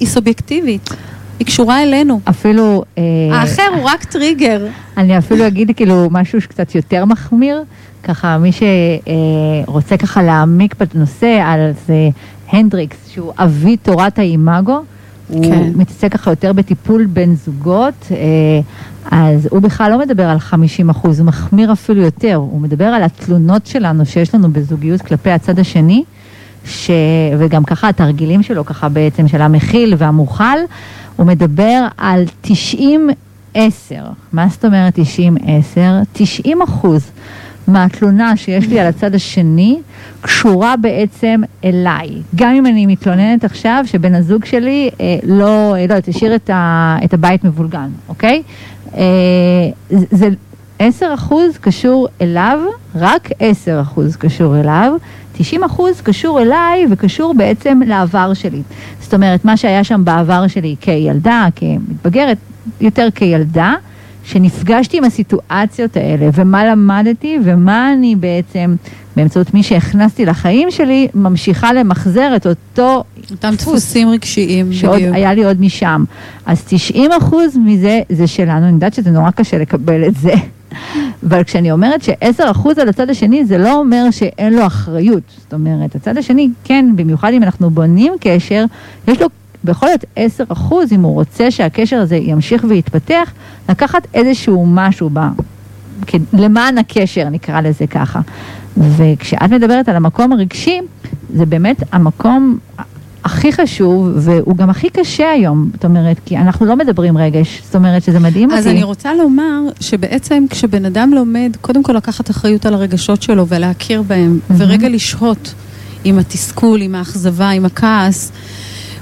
היא סובייקטיבית, היא קשורה אלינו. אפילו... אה, האחר הוא רק טריגר. אני אפילו אגיד כאילו משהו שקצת יותר מחמיר, ככה מי שרוצה ככה להעמיק בנושא, על זה הנדריקס, שהוא אבי תורת האימאגו, הוא כן. מתעסק ככה יותר בטיפול בין זוגות, אה, אז הוא בכלל לא מדבר על 50 אחוז, הוא מחמיר אפילו יותר, הוא מדבר על התלונות שלנו שיש לנו בזוגיות כלפי הצד השני, ש... וגם ככה התרגילים שלו ככה בעצם של המכיל והמוכל, הוא מדבר על 90 10. מה זאת אומרת 90 10? 90 אחוז מהתלונה שיש לי על הצד השני קשורה בעצם אליי. גם אם אני מתלוננת עכשיו שבן הזוג שלי אה, לא, אה, לא יודעת, השאיר את, ה, את הבית מבולגן, אוקיי? אה, זה 10% קשור אליו, רק 10% קשור אליו, 90 אחוז קשור אליי וקשור בעצם לעבר שלי. זאת אומרת, מה שהיה שם בעבר שלי כילדה, כמתבגרת, יותר כילדה, שנפגשתי עם הסיטואציות האלה, ומה למדתי, ומה אני בעצם, באמצעות מי שהכנסתי לחיים שלי, ממשיכה למחזר את אותו אותם דפוסים רגשיים, שעוד בדיוק. היה לי עוד משם. אז 90 אחוז מזה זה שלנו, אני יודעת שזה נורא קשה לקבל את זה. אבל כשאני אומרת ש-10% על הצד השני, זה לא אומר שאין לו אחריות. זאת אומרת, הצד השני, כן, במיוחד אם אנחנו בונים קשר, יש לו בכל זאת 10% אם הוא רוצה שהקשר הזה ימשיך ויתפתח, לקחת איזשהו משהו ב... למען הקשר, נקרא לזה ככה. וכשאת מדברת על המקום הרגשי, זה באמת המקום הכי חשוב, והוא גם הכי קשה היום, זאת אומרת, כי אנחנו לא מדברים רגש, זאת אומרת שזה מדהים אז אותי. אז אני רוצה לומר שבעצם כשבן אדם לומד, קודם כל לקחת אחריות על הרגשות שלו ולהכיר בהם, mm-hmm. ורגע לשהות עם התסכול, עם האכזבה, עם הכעס,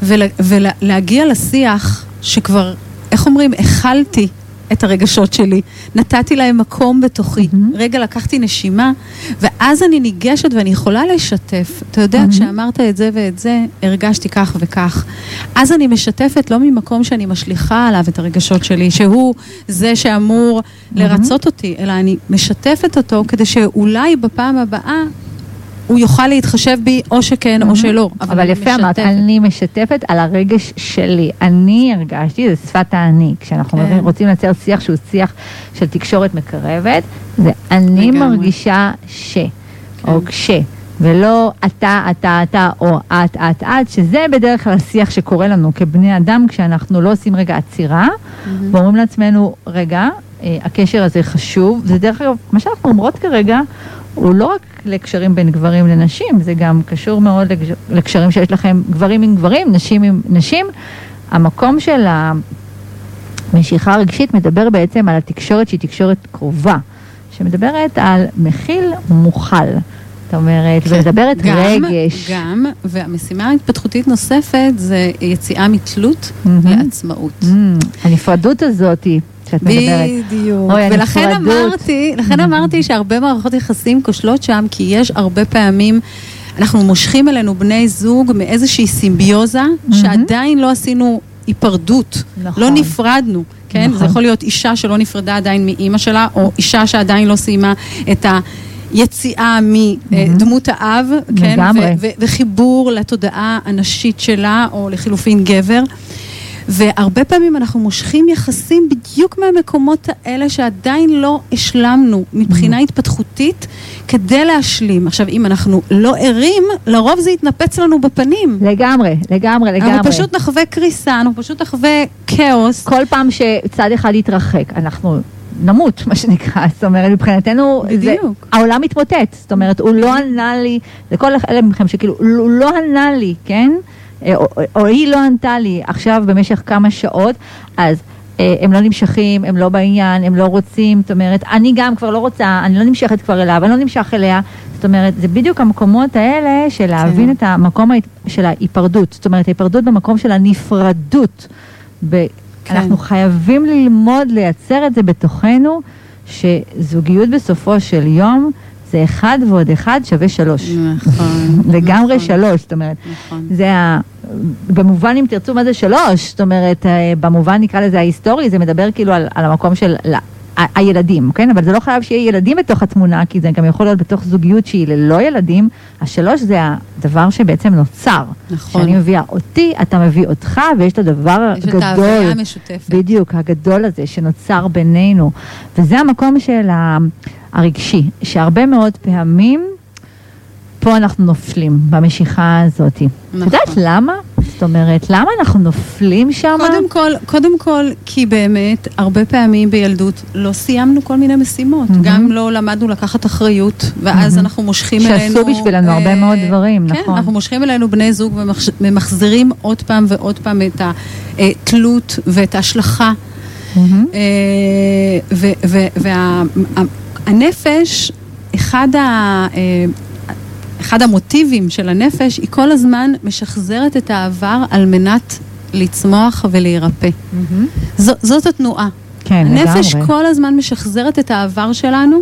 ולה, ולהגיע לשיח שכבר, איך אומרים, הכלתי את הרגשות שלי, נתתי להם מקום בתוכי, mm-hmm. רגע לקחתי נשימה, ואז אני ניגשת ואני יכולה לשתף. אתה יודע, mm-hmm. כשאמרת את זה ואת זה, הרגשתי כך וכך. אז אני משתפת לא ממקום שאני משליכה עליו את הרגשות שלי, שהוא זה שאמור mm-hmm. לרצות אותי, אלא אני משתפת אותו כדי שאולי בפעם הבאה הוא יוכל להתחשב בי או שכן או שלא. אבל, אבל יפה אמרת, אני משתפת על הרגש שלי. אני הרגשתי, זה שפת האני. כשאנחנו כן. רוצים לייצר שיח שהוא שיח של תקשורת מקרבת, זה אני לגמרי. מרגישה ש, כן. או כש. ולא אתה, אתה, אתה, או את, את, את, שזה בדרך כלל השיח שקורה לנו כבני אדם כשאנחנו לא עושים רגע עצירה, mm-hmm. ואומרים לעצמנו, רגע, אה, הקשר הזה חשוב, זה דרך אגב, מה שאנחנו אומרות כרגע, הוא לא רק לקשרים בין גברים לנשים, זה גם קשור מאוד לקשרים שיש לכם גברים עם גברים, נשים עם נשים. המקום של המשיכה הרגשית מדבר בעצם על התקשורת שהיא תקשורת קרובה, שמדברת על מכיל ומוכל. זאת אומרת, כן, ומדברת גם, רגש. גם, והמשימה ההתפתחותית נוספת זה יציאה מתלות mm-hmm. לעצמאות. Mm-hmm. הנפרדות הזאת מדברת. בדיוק. אוי, ולכן אמרתי, לכן אמרתי שהרבה מערכות יחסים כושלות שם, כי יש הרבה פעמים... אנחנו מושכים אלינו בני זוג מאיזושהי סימביוזה, שעדיין לא עשינו היפרדות, נכון. לא נפרדנו, כן? נכון. זה יכול להיות אישה שלא נפרדה עדיין מאימא שלה, או אישה שעדיין לא סיימה את היציאה מדמות האב, כן? וחיבור לתודעה הנשית שלה, או לחילופין גבר. והרבה פעמים אנחנו מושכים יחסים בדיוק מהמקומות האלה שעדיין לא השלמנו מבחינה mm-hmm. התפתחותית כדי להשלים. עכשיו, אם אנחנו לא ערים, לרוב זה יתנפץ לנו בפנים. לגמרי, לגמרי, לגמרי. אנחנו פשוט נחווה קריסה, אנחנו פשוט נחווה כאוס. כל פעם שצד אחד יתרחק, אנחנו נמות, מה שנקרא, זאת אומרת, מבחינתנו, בדיוק. זה, העולם מתמוטט, זאת אומרת, הוא לא ענה לי, לכל אלה מכם שכאילו, הוא לא ענה לי, כן? אה, או, או היא לא ענתה לי עכשיו במשך כמה שעות, אז אה, הם לא נמשכים, הם לא בעניין, הם לא רוצים, זאת אומרת, אני גם כבר לא רוצה, אני לא נמשכת כבר אליו, אני לא נמשך אליה, זאת אומרת, זה בדיוק המקומות האלה של להבין כן. את המקום של ההיפרדות, זאת אומרת, ההיפרדות במקום של הנפרדות. ב- כן. אנחנו חייבים ללמוד לייצר את זה בתוכנו, שזוגיות בסופו של יום זה אחד ועוד אחד שווה שלוש. נכון. *laughs* לגמרי נכון. שלוש, זאת אומרת, נכון. זה ה... במובן אם תרצו מה זה שלוש, זאת אומרת, אה, במובן נקרא לזה ההיסטורי, זה מדבר כאילו על, על המקום של הילדים, כן? אבל זה לא חייב שיהיה ילדים בתוך התמונה, כי זה גם יכול להיות בתוך זוגיות שהיא ללא ילדים. השלוש זה הדבר שבעצם נוצר. נכון. שאני מביאה אותי, אתה מביא אותך, ויש את הדבר יש הגדול. יש את ההוויה המשותפת. בדיוק, הגדול הזה שנוצר בינינו. וזה המקום של הרגשי, שהרבה מאוד פעמים פה אנחנו נופלים במשיכה הזאת. נכון. את יודעת למה? זאת אומרת, למה אנחנו נופלים שם? קודם כל, קודם כל, כי באמת, הרבה פעמים בילדות לא סיימנו כל מיני משימות. Mm-hmm. גם לא למדנו לקחת אחריות, ואז mm-hmm. אנחנו מושכים שעשו אלינו... שעשו בשבילנו אה, הרבה מאוד דברים, כן, נכון. כן, אנחנו מושכים אלינו בני זוג וממחזרים עוד פעם ועוד פעם את התלות ואת ההשלכה. Mm-hmm. אה, והנפש... אחד, ה, אה, אחד המוטיבים של הנפש, היא כל הזמן משחזרת את העבר על מנת לצמוח ולהירפא. ז, זאת התנועה. כן, הנפש לגמרי. כל הזמן משחזרת את העבר שלנו,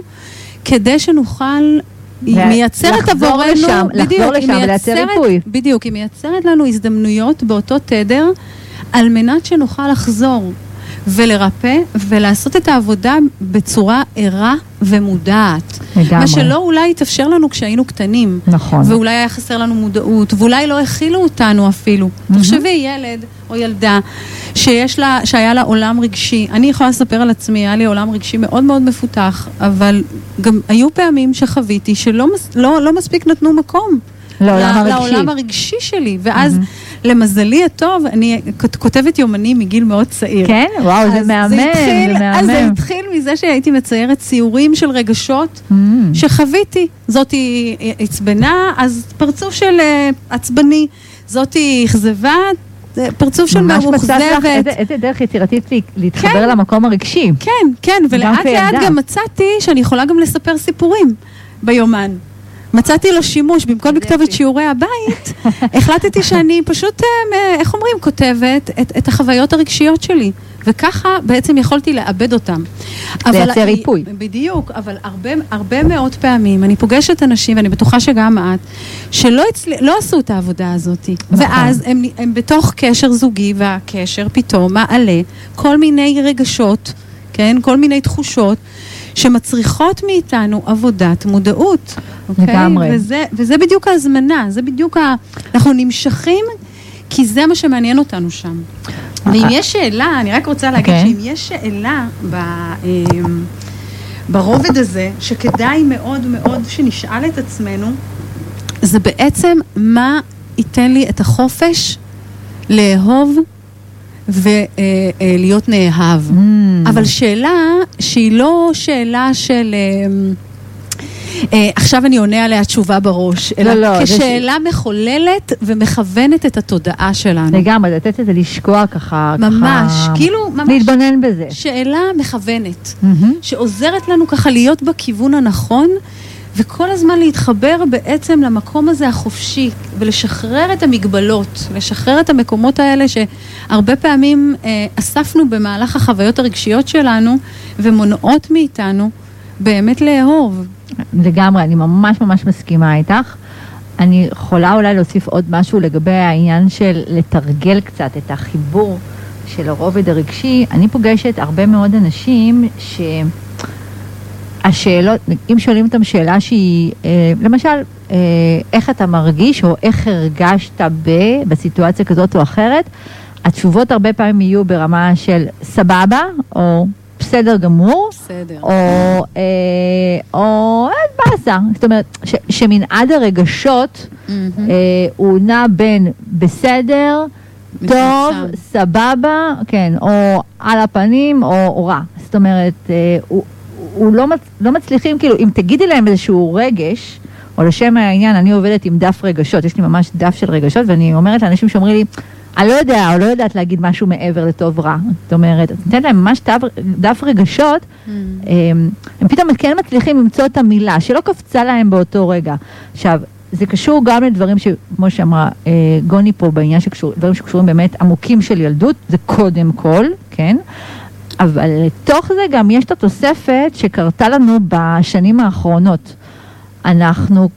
כדי שנוכל... היא לה- מייצרת לחזור עבורנו, לשם, לחזור בדיוק, היא לשם ולייצר ריפוי. בדיוק, היא מייצרת לנו הזדמנויות באותו תדר, על מנת שנוכל לחזור ולרפא ולעשות את העבודה בצורה ערה ומודעת. לגמרי. מה שלא אולי התאפשר לנו כשהיינו קטנים. נכון. ואולי היה חסר לנו מודעות, ואולי לא הכילו אותנו אפילו. תחשבי, ילד או ילדה שיש לה, שהיה לה עולם רגשי. אני יכולה לספר על עצמי, היה לי עולם רגשי מאוד מאוד מפותח, אבל גם היו פעמים שחוויתי שלא לא, לא מספיק נתנו מקום. לעולם הרגשי. לעולם הרגשי שלי. ואז, למזלי הטוב, אני כות- כותבת יומנים מגיל מאוד צעיר. כן? וואו, זה מהמם, התחיל- זה אז זה מהמם. התחיל מזה שהייתי מציירת ציורים של רגשות Mm. שחוויתי. זאתי עצבנה, אז פרצוף של אה, עצבני. זאתי אכזבה, זה פרצוף של ממש מצאת לך מאוכזבת. איזה- איזה דרך יצירתית לה- להתחבר כן. למקום הרגשי. כן, כן, ולאט. לאט גם מצאתי שאני יכולה גם לספר סיפורים ביומן. מצאתי לו שימוש, במקום לכתוב את שיעורי הבית, *laughs* החלטתי שאני פשוט, אה, מ- איך אומרים, כותבת את, את החוויות הרגשיות שלי. וככה בעצם יכולתי לאבד אותם. לייצר ריפוי. בדיוק, אבל הרבה, הרבה מאוד פעמים אני פוגשת אנשים, ואני בטוחה שגם את, שלא הצל... לא עשו את העבודה הזאת. נכון. ואז הם, הם בתוך קשר זוגי, והקשר פתאום מעלה כל מיני רגשות, כן? כל מיני תחושות. שמצריכות מאיתנו עבודת מודעות, אוקיי? לגמרי. וזה, וזה בדיוק ההזמנה, זה בדיוק ה... אנחנו נמשכים כי זה מה שמעניין אותנו שם. ואם יש שאלה, אני רק רוצה להגיד אוקיי. שאם יש שאלה ב, אמ, ברובד הזה, שכדאי מאוד מאוד שנשאל את עצמנו, זה בעצם מה ייתן לי את החופש לאהוב ולהיות נאהב. Mm. אבל שאלה שהיא לא שאלה של... אה, עכשיו אני עונה עליה תשובה בראש, אלא לא, לא, זה כשאלה מחוללת ומכוונת את התודעה שלנו. לגמרי, לתת לזה לשקוע ככה. ממש, ככה, כאילו, ממש. להתבונן בזה. שאלה מכוונת, מהמם. שעוזרת לנו ככה להיות בכיוון הנכון, וכל הזמן להתחבר בעצם למקום הזה החופשי, ולשחרר את המגבלות, לשחרר את המקומות האלה שהרבה פעמים אה, אספנו במהלך החוויות הרגשיות שלנו, ומונעות מאיתנו באמת לאהוב. לגמרי, אני ממש ממש מסכימה איתך. אני יכולה אולי להוסיף עוד משהו לגבי העניין של לתרגל קצת את החיבור של הרובד הרגשי. אני פוגשת הרבה מאוד אנשים שהשאלות, אם שואלים אותם שאלה שהיא, אה, למשל, אה, איך אתה מרגיש או איך הרגשת ב, בסיטואציה כזאת או אחרת, התשובות הרבה פעמים יהיו ברמה של סבבה או בסדר גמור. בסדר. או, אה, או אה, באסה, זאת אומרת ש, שמנעד הרגשות מהמם. אה, הוא נע בין בסדר, טוב, מצומצם. סבבה, כן, או על הפנים או, או רע. זאת אומרת, אה, הוא, הוא לא, מצ, לא מצליחים, כאילו, אם תגידי להם איזשהו רגש, או לשם העניין, אני עובדת עם דף רגשות, יש לי ממש דף של רגשות, ואני אומרת לאנשים שאומרים לי, אני לא יודע, או לא יודעת להגיד משהו מעבר לטוב רע. זאת אומרת, את נותנת להם ממש דף, דף רגשות, הם, הם פתאום כן מצליחים למצוא את המילה שלא קפצה להם באותו רגע. עכשיו, זה קשור גם לדברים שכמו שאמרה אה, גוני פה בעניין שקשור, דברים שקשורים באמת עמוקים של ילדות, זה קודם כל, כן? אבל לתוך זה גם יש את התוספת שקרתה לנו בשנים האחרונות. אנחנו,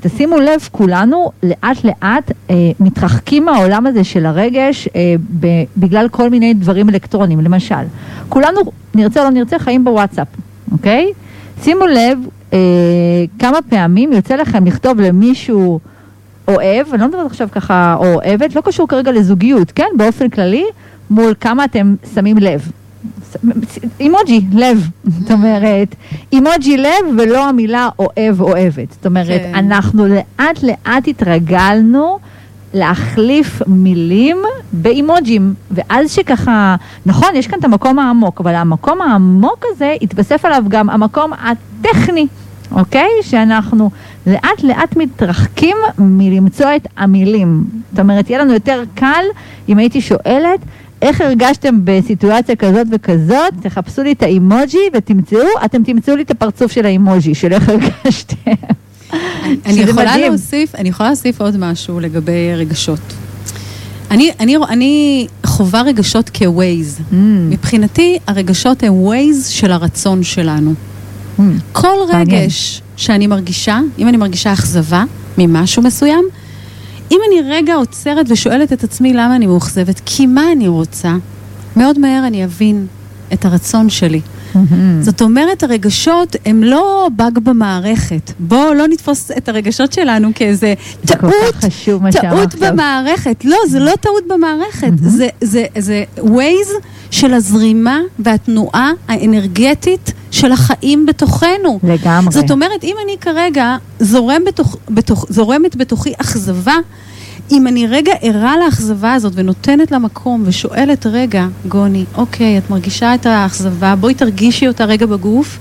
תשימו לב, כולנו לאט לאט אה, מתרחקים מהעולם הזה של הרגש אה, בגלל כל מיני דברים אלקטרוניים, למשל. כולנו, נרצה או לא נרצה, חיים בוואטסאפ, אוקיי? שימו לב אה, כמה פעמים יוצא לכם לכתוב למישהו אוהב, אני לא מדברת עכשיו ככה, או אוהבת, לא קשור כרגע לזוגיות, כן? באופן כללי, מול כמה אתם שמים לב. אימוג'י, לב, זאת אומרת, אימוג'י לב ולא המילה אוהב אוהבת. זאת אומרת, כן. אנחנו לאט לאט התרגלנו להחליף מילים באימוג'ים, ואז שככה, נכון, יש כאן את המקום העמוק, אבל המקום העמוק הזה, התווסף עליו גם המקום הטכני, אוקיי? שאנחנו לאט לאט מתרחקים מלמצוא את המילים. זאת אומרת, יהיה לנו יותר קל אם הייתי שואלת, איך הרגשתם בסיטואציה כזאת וכזאת, תחפשו לי את האימוג'י ותמצאו, אתם תמצאו לי את הפרצוף של האימוג'י, של איך הרגשתם. *laughs* אני יכולה מדהים. להוסיף, אני יכולה להוסיף עוד משהו לגבי רגשות. אני, אני, אני חווה רגשות כווייז. Mm, מבחינתי, הרגשות הם ווייז של הרצון שלנו. mm, כל. רגש שאני מרגישה, אם אני מרגישה אכזבה ממשהו מסוים, אם אני רגע עוצרת ושואלת את עצמי למה אני מאוכזבת, כי מה אני רוצה, מאוד מהר אני אבין את הרצון שלי. זאת אומרת, הרגשות הם לא באג במערכת. בואו לא נתפוס את הרגשות שלנו כאיזה זה טעות, טעות. במערכת. לא, זה לא טעות במערכת. מהמם. זה, זה, זה ווייז של הזרימה והתנועה האנרגטית של החיים בתוכנו. לגמרי. זאת אומרת, אם אני כרגע זורם בתוך, בתוך, זורמת בתוכי אכזבה, אם אני רגע ערה לאכזבה הזאת ונותנת לה מקום ושואלת, רגע, גוני, אוקיי, את מרגישה את האכזבה, בואי תרגישי אותה רגע בגוף,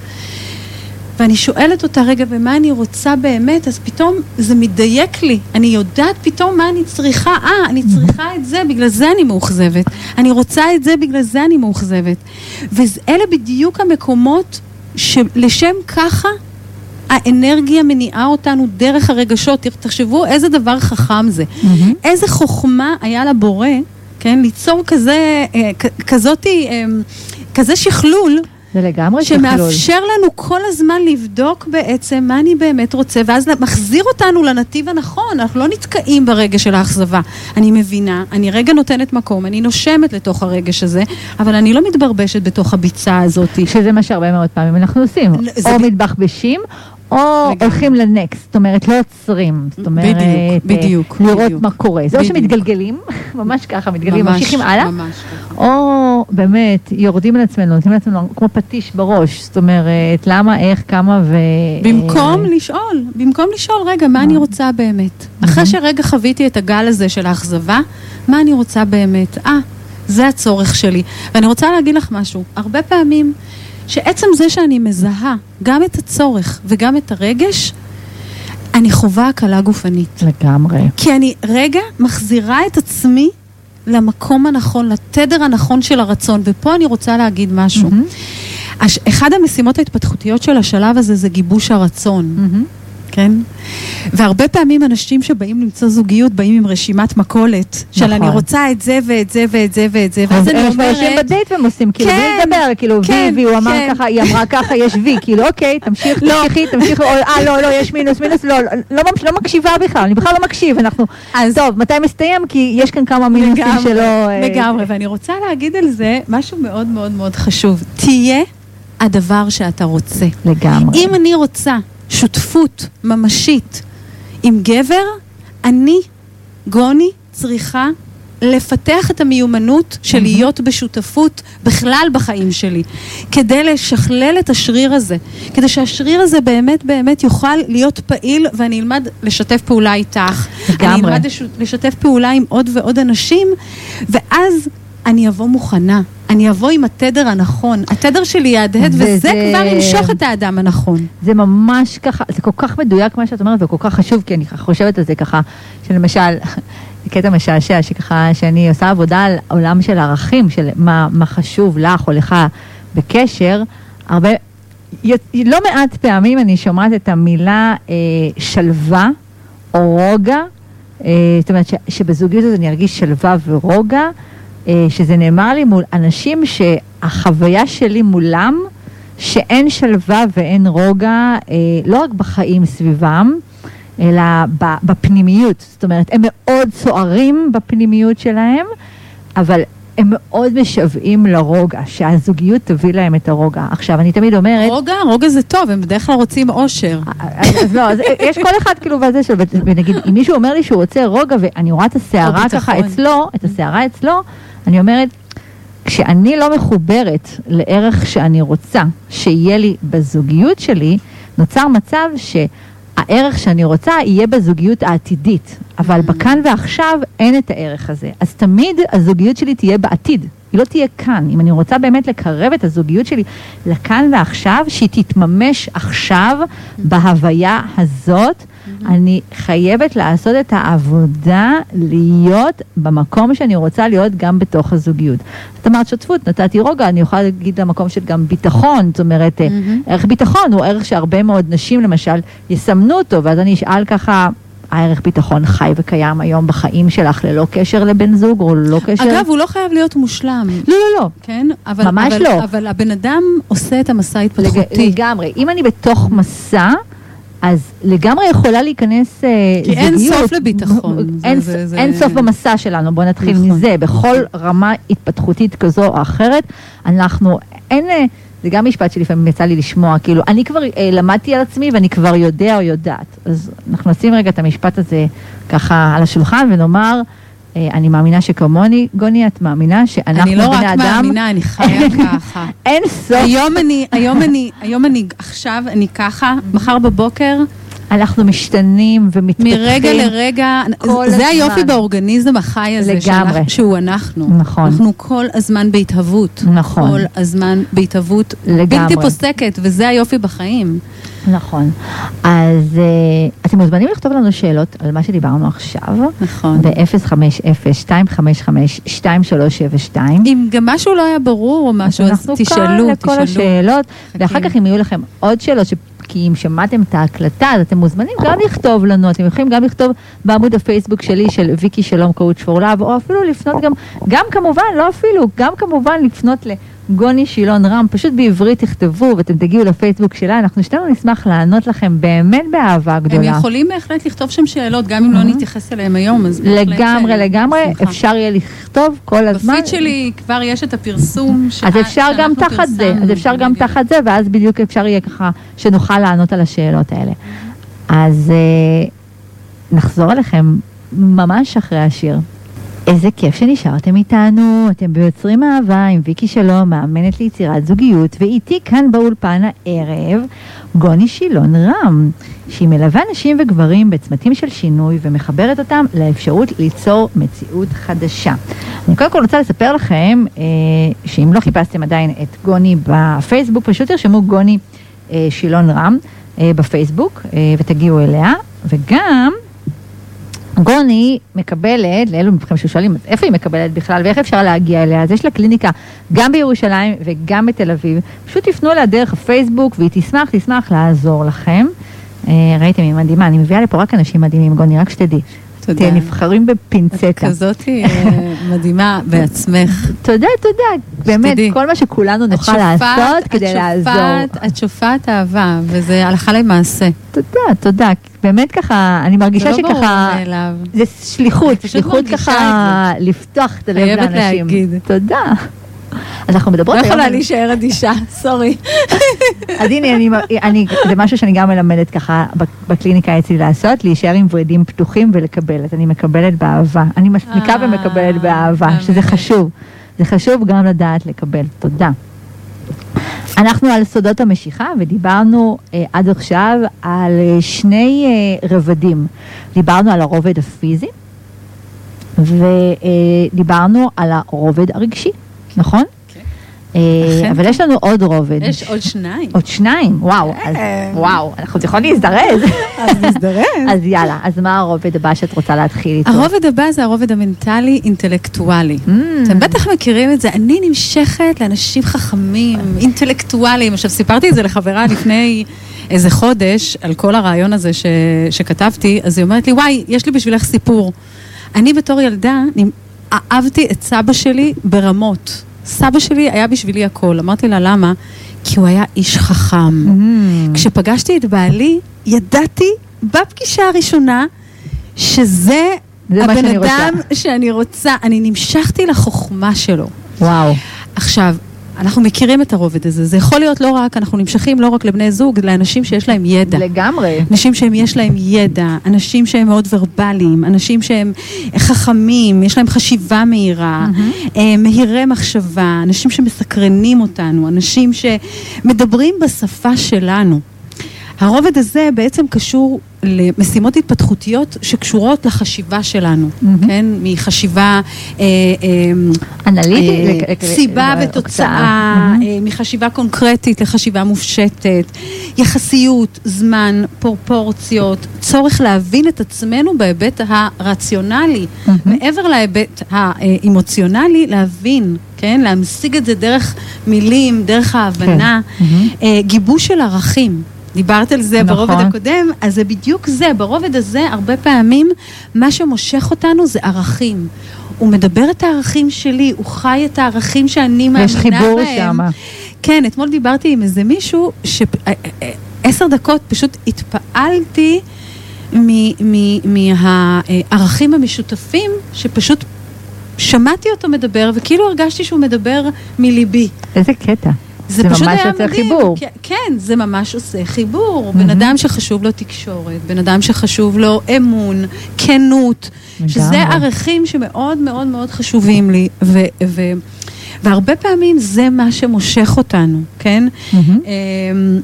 ואני שואלת אותה, רגע, ומה אני רוצה באמת, אז פתאום זה מדייק לי. אני יודעת פתאום מה אני צריכה, אה, אני צריכה את זה, בגלל זה אני מאוכזבת. אני רוצה את זה, בגלל זה אני מאוכזבת. ואלה בדיוק המקומות שלשם ככה האנרגיה מניעה אותנו דרך הרגשות. תחשבו איזה דבר חכם זה. איזה חוכמה היה לבורא, כן, ליצור כזה, אה, כזאתי, אה, כזה שכלול, זה לגמרי שכלול. שמאפשר לנו כל הזמן לבדוק בעצם מה אני באמת רוצה, ואז מחזיר אותנו לנתיב הנכון, אנחנו לא נתקעים ברגע של האכזבה. אני מבינה, אני רגע נותנת מקום, אני נושמת לתוך הרגש הזה, אבל אני לא מתברבשת בתוך הביצה הזאת. שזה מה שהרבה מאוד פעמים אנחנו עושים. או ב- מתבחבשים, או לגמרי. הולכים לנקסט, זאת אומרת, לא עוצרים. זאת אומרת, בדיוק, אה, בדיוק, לראות בדיוק. מה קורה. זה או בדיוק. שמתגלגלים, *laughs* ממש ככה, מתגלגלים, ממש, ממשיכים הלאה, ממש ככה. או באמת יורדים על עצמנו, נותנים לעצמנו כמו פטיש בראש, זאת אומרת, למה, איך, כמה ו... במקום אה, לשאול, במקום לשאול, רגע, מה אני רוצה באמת? אחרי שרגע חוויתי את הגל הזה של האכזבה, מה אני רוצה באמת? אה, זה הצורך שלי. ואני רוצה להגיד לך משהו, הרבה פעמים, שעצם זה שאני מזהה גם את הצורך וגם את הרגש, אני חווה הקלה גופנית. לגמרי. כי אני רגע מחזירה את עצמי למקום הנכון, לתדר הנכון של הרצון, ופה אני רוצה להגיד משהו. הש... אחד המשימות ההתפתחותיות של השלב הזה זה גיבוש הרצון, מהמם. כן? והרבה פעמים אנשים שבאים למצוא זוגיות באים עם רשימת מכולת, של נכון. אני רוצה את זה ואת זה ואת זה ואת זה, ואז אז אני הם יושבים אומרת, בדייט והם עושים, כאילו, כן, בלי לדבר, כאילו, כן, וי, הוא אמר כן. ככה, היא אמרה ככה, יש וי, כאילו, אוקיי, תמשיך, לא. תמשיכי, תמשיכי, אה, לא, לא, יש מינוס, מינוס, לא, לא, לא מקשיבה בכלל, אני בכלל לא מקשיב, אנחנו, אז טוב, מתי מסתיים? כי יש כאן כמה מינוסים שלא... אה, לגמרי, ואני רוצה להגיד על זה משהו מאוד מאוד מאוד חשוב. תהיה הדבר שאתה רוצה. לגמרי. אם אני רוצה שותפות ממשית עם גבר, אני, גוני, צריכה לפתח את המיומנות של. להיות בשותפות בכלל בחיים שלי, כדי לשכלל את השריר הזה, כדי שהשריר הזה באמת באמת יוכל להיות פעיל ואני אלמד לשתף פעולה איתך. לגמרי. אני אלמד לש- לשתף פעולה עם עוד ועוד אנשים, ואז אני אבוא מוכנה. אני אבוא עם התדר הנכון, התדר שלי יהדהד, וזה וזה- כבר ימשוך את האדם הנכון. זה ממש ככה, זה כל כך מדויק מה שאת אומרת, וכל כך חשוב, כי אני חושבת על זה ככה, שלמשל, זה *laughs* קטע משעשע, שככה, שאני עושה עבודה על עולם של ערכים, של מה, מה חשוב לך או לך בקשר, הרבה, לא מעט פעמים אני שומעת את המילה אה, שלווה או רוגע, אה, זאת אומרת ש, שבזוגיות הזאת אני ארגיש שלווה ורוגע, שזה נאמר לי מול אנשים שהחוויה שלי מולם, שאין שלווה ואין רוגע, אה, לא רק בחיים סביבם, אלא בפנימיות. זאת אומרת, הם מאוד סוערים בפנימיות שלהם, אבל הם מאוד משוועים לרוגע, שהזוגיות תביא להם את הרוגע. עכשיו, אני תמיד אומרת... רוגע, רוגע זה טוב, הם בדרך כלל רוצים אושר. אז, אז לא, אז יש כל אחד כאילו בזה שלו, ונגיד, אם מישהו אומר לי שהוא רוצה רוגע ואני רואה את הסערה ככה. אצלו, את הסערה אצלו, אני אומרת, כשאני לא מחוברת לערך שאני רוצה שיהיה לי בזוגיות שלי, נוצר מצב שהערך שאני רוצה יהיה בזוגיות העתידית, אבל בכאן ועכשיו אין את הערך הזה. אז תמיד הזוגיות שלי תהיה בעתיד. היא לא תהיה כאן. אם אני רוצה באמת לקרב את הזוגיות שלי לכאן ועכשיו, שהיא תתממש עכשיו בהוויה הזאת, אני חייבת לעשות את העבודה להיות במקום שאני רוצה להיות גם בתוך הזוגיות. את אמרת שותפות, נתתי רוגע, אני יכולה להגיד למקום של גם ביטחון, זאת אומרת, אה, ערך ביטחון הוא ערך שהרבה מאוד נשים למשל יסמנו אותו, ואז אני אשאל ככה, הערך ביטחון חי וקיים היום בחיים שלך ללא קשר לבן זוג או ללא קשר... אגב, הוא לא חייב להיות מושלם. לא, לא, לא. כן? אבל, ממש אבל, לא. אבל הבן אדם עושה את המסע לג... ההתפתחותי. לגמרי. אם אני בתוך מסע, אז לגמרי יכולה להיכנס אה, כי זוגיות. אין סוף לביטחון. זה- אין, זה- זה- אין סוף במסע שלנו, בואו נתחיל נכון. מזה. בכל רמה התפתחותית כזו או אחרת, אנחנו, אין, אה, זה גם משפט שלפעמים יצא לי לשמוע, כאילו, אני כבר אה, למדתי על עצמי ואני כבר יודע או יודעת. אז אנחנו נשים רגע את המשפט הזה ככה על השולחן ונאמר, אה, אני מאמינה שכמוני, גוני, את מאמינה שאנחנו אני לא בני רק אדם, מאמינה, אני חיה *laughs* ככה. אין סוף. היום אני, היום אני, היום אני, עכשיו אני ככה, מחר בבוקר, אנחנו משתנים ומתפתחים. מרגע לרגע, כל זה הזמן. היופי באורגניזם החי הזה, לגמרי. שאנחנו- שהוא אנחנו. נכון. אנחנו כל הזמן בהתהוות. נכון. כל הזמן בהתהוות לגמרי. בלתי פוסקת, וזה היופי בחיים. נכון. אז אה, אתם מוזמנים לכתוב לנו שאלות על מה שדיברנו עכשיו. נכון. ב-050-255-2372. אם גם משהו לא היה ברור או משהו, אז אנחנו תשאלו, כאן לכל תשאלו. השאלות, ואחר מחכים. כך אם יהיו לכם עוד שאלות, ש... כי אם שמעתם את ההקלטה, אז אתם מוזמנים גם לכתוב לנו, אתם יכולים גם לכתוב בעמוד הפייסבוק שלי של ויקי שלום coach for love, או אפילו לפנות גם, גם כמובן, לא אפילו, גם כמובן לפנות לגוני שילון רם, פשוט בעברית תכתבו ואתם תגיעו לפייסבוק שלה, אנחנו שנינו נשמח לענות לכם באמת באהבה הם גדולה. יכולים בהחלט לכתוב שם שאלות, גם אם לא נתייחס אליהם היום, אז בהחלט לגמרי, לגמרי. אפשר יהיה לכתוב כל הזמן. בפיד שלי כבר יש את הפרסום ש- אז אפשר גם שאנחנו תחת זה, אז פרסמנו, אפשר גם. תחת זה, ואז בדיוק אפשר יהיה ככה שנוכל לענות על השאלות האלה. אז אה, נחזור אליכם ממש אחרי השיר. איזה כיף שנשארתם איתנו, אתם ביוצרים אהבה עם ויקי שלום, מאמנת ליצירת זוגיות, ואיתי כאן באולפן הערב גוני שילון רם, שהיא מלווה נשים וגברים בצמתים של שינוי ומחברת אותם לאפשרות ליצור מציאות חדשה. אני קודם כל רוצה לספר לכם אה, שאם לא חיפשתם עדיין את גוני בפייסבוק, פשוט תרשמו גוני אה, שילון רם אה, בפייסבוק אה, ותגיעו אליה, וגם גוני מקבלת, לאלו מכם ששואלים, איפה היא מקבלת בכלל ואיך אפשר להגיע אליה? אז יש לה קליניקה גם בירושלים וגם בתל אביב. פשוט תפנו אליה דרך הפייסבוק והיא תשמח, תשמח לעזור לכם. אה, ראיתם, היא מדהימה, אני מביאה לפה רק אנשים מדהימים, גוני, רק שתדעי. תודה. תהיה נבחרים בפינצטה. את כזאת אה, מדהימה בעצמך. תודה, תודה. באמת. כל מה שכולנו נוכל לעשות כדי לעזור. את שופעת אהבה, וזה הלכה למעשה. תודה, תודה. באמת ככה, אני זה מרגישה לא ברור שככה... מאליו. זה שליחות, שליחות ככה לפתוח את הלב לאנשים. תודה. אז אנחנו לא מדברות היום... יכולה על- להישאר אדישה, סורי. אז הנה, אני, אני, זה משהו שאני גם מלמדת ככה בקליניקה אצלי לעשות, להישאר עם ורידים פתוחים ולקבל. אז אני מקבלת באהבה. אני מסמיקה אה, ומקבלת באהבה, שזה. חשוב. זה חשוב גם לדעת לקבל. תודה. אנחנו על סודות המשיכה ודיברנו אה, עד עכשיו על אה, שני אה, רבדים. דיברנו על הרובד הפיזי ודיברנו על הרובד הרגשי, נכון? כן. אה, אבל יש לנו עוד רובד. יש עוד שניים. עוד שניים, וואו, אז, כן. וואו, אנחנו יכולים להזדרז. אז נזדרז. אז יאללה, אז מה הרובד הבא שאת רוצה להתחיל איתו? הרובד הבא זה הרובד המנטלי-אינטלקטואלי. Mm, אתם בטח מכירים את זה, אני נמשכת לאנשים חכמים, אינטלקטואליים. עכשיו, סיפרתי את זה לחברה *laughs* לפני איזה חודש, על כל הרעיון הזה ש... שכתבתי, אז היא אומרת לי, וואי, יש לי בשבילך סיפור. אני בתור ילדה אהבתי את סבא שלי ברמות. סבא שלי היה בשבילי הכל. אמרתי לה, למה? כי הוא היה איש חכם. mm, כשפגשתי את בעלי, ידעתי בפגישה הראשונה שזה הבן. אדם שאני רוצה. אני נמשכתי לחוכמה שלו. וואו, עכשיו, אנחנו מכירים את הרובד הזה. זה יכול להיות לא רק, אנחנו נמשכים לא רק לבני זוג, לאנשים שיש להם ידע. לגמרי. אנשים שהם יש להם ידע, אנשים שהם מאוד ורבליים, אנשים שהם חכמים, יש להם חשיבה מהירה, אה, מהירי מחשבה, אנשים שמסקרנים אותנו, אנשים שמדברים בשפה שלנו. הרובד הזה בעצם קשור למשימות התפתחותיות שקשורות לחשיבה שלנו, מהמם. כן? מחשיבה... אה, אה, אנליטי? אה, סיבה אה, ותוצאה, מהמם. אה, מחשיבה קונקרטית לחשיבה מופשטת, יחסיות, זמן, פרופורציות, צורך להבין את עצמנו בהיבט הרציונלי, מהמם. מעבר להיבט האמוציונלי, להבין, כן? להמשיג את זה דרך מילים, דרך ההבנה, כן. אה, גיבוש של ערכים. דיברת על זה נכון. ברובד הקודם, אז זה בדיוק זה, ברובד הזה הרבה פעמים מה שמושך אותנו זה ערכים. הוא מדבר את הערכים שלי, הוא חי את הערכים שאני מאמינה בהם. יש חיבור שם. כן, אתמול דיברתי עם איזה מישהו שעשר דקות פשוט התפעלתי מ- מ- מהערכים המשותפים, שפשוט שמעתי אותו מדבר, וכאילו הרגשתי שהוא מדבר מליבי. איזה קטע. זה, זה פשוט ממש היה מדהים. חיבור. כן, כן, זה ממש עושה חיבור. מהמם. בן אדם שחשוב לו תקשורת, בן אדם שחשוב לו אמון, כנות, שזה. ערכים שמאוד מאוד מאוד חשובים לי, ו, ו, והרבה פעמים זה מה שמושך אותנו, כן? מהמם. אמ,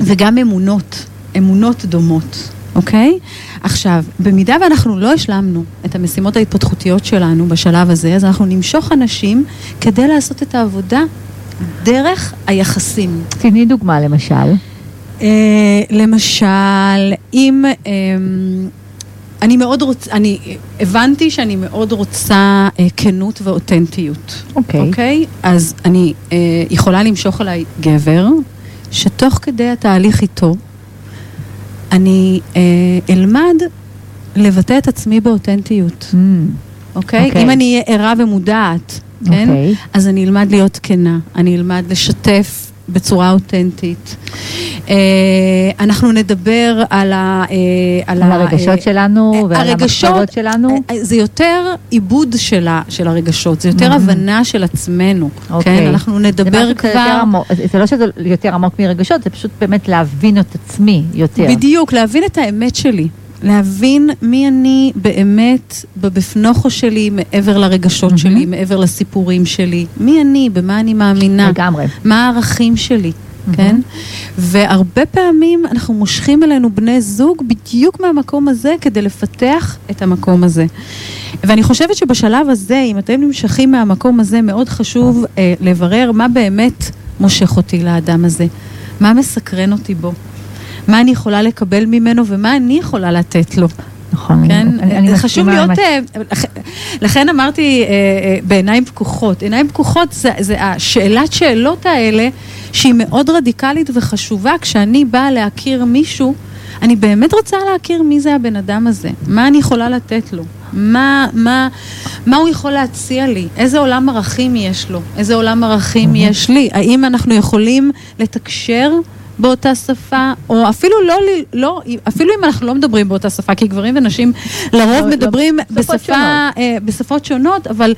וגם אמונות, אמונות דומות, אוקיי? עכשיו, במידה ואנחנו לא השלמנו את המשימות ההתפתחותיות שלנו בשלב הזה, אז אנחנו נמשוך אנשים כדי לעשות את העבודה דרך היחסים. תני דוגמה למשל. אה, למשל, אם... אה, אני מאוד רוצה, אני הבנתי שאני מאוד רוצה אה, כנות ואותנטיות. אוקיי. אוקיי? אז אני אה, יכולה למשוך אליי גבר, שתוך כדי התהליך איתו, אני אה, אלמד לבטא את עצמי באותנטיות, Mm, אוקיי? אוקיי. אם אני אהיה ערה ומודעת, כן? אוקיי. אז אני אלמד להיות כנה, אני אלמד לשתף בצורה אותנטית. אה, אנחנו נדבר על, ה, אה, על ה- הרגשות אה, שלנו ועל המחשבות שלנו. זה יותר עיבוד של, ה, של הרגשות, זה יותר מהמם. הבנה של עצמנו, אוקיי. כן? אנחנו זה נדבר משהו קצת יותר כבר... עמוק, זה לא שזה יותר עמוק מרגשות, זה פשוט באמת להבין את עצמי יותר. בדיוק, להבין את האמת שלי. להבין מי אני באמת בבפנוכו שלי, מעבר לרגשות מהמם. שלי, מעבר לסיפורים שלי. מי אני, במה אני מאמינה. לגמרי. מה הערכים שלי, כן? והרבה פעמים אנחנו מושכים אלינו בני זוג בדיוק מהמקום הזה כדי לפתח את המקום הזה. ואני חושבת שבשלב הזה, אם אתם נמשכים מהמקום הזה, מאוד חשוב אה, לברר מה באמת מושך אותי לאדם הזה, מה מסקרן אותי בו, מה אני יכולה לקבל ממנו ומה אני יכולה לתת לו. נכון. כן? אני- אני חשוב להיות. אה, לכ- לכן אמרתי אה, אה, בעיניים פקוחות. עיניים פקוחות זה, זה השאלת שאלות האלה שהיא מאוד רדיקלית וחשובה. כשאני באה להכיר מישהו, אני באמת רוצה להכיר מי זה הבן אדם הזה, מה אני יכולה לתת לו, מה, מה, מה הוא יכול להציע לי, איזה עולם ערכים יש לו, איזה עולם ערכים יש לי, האם אנחנו יכולים לתקשר באותה שפה, או אפילו לא, לא, אפילו אם אנחנו לא מדברים באותה שפה, כי גברים ונשים לרוב לא- מדברים שפות בשפה, שונות. אה, בשפות שונות, אבל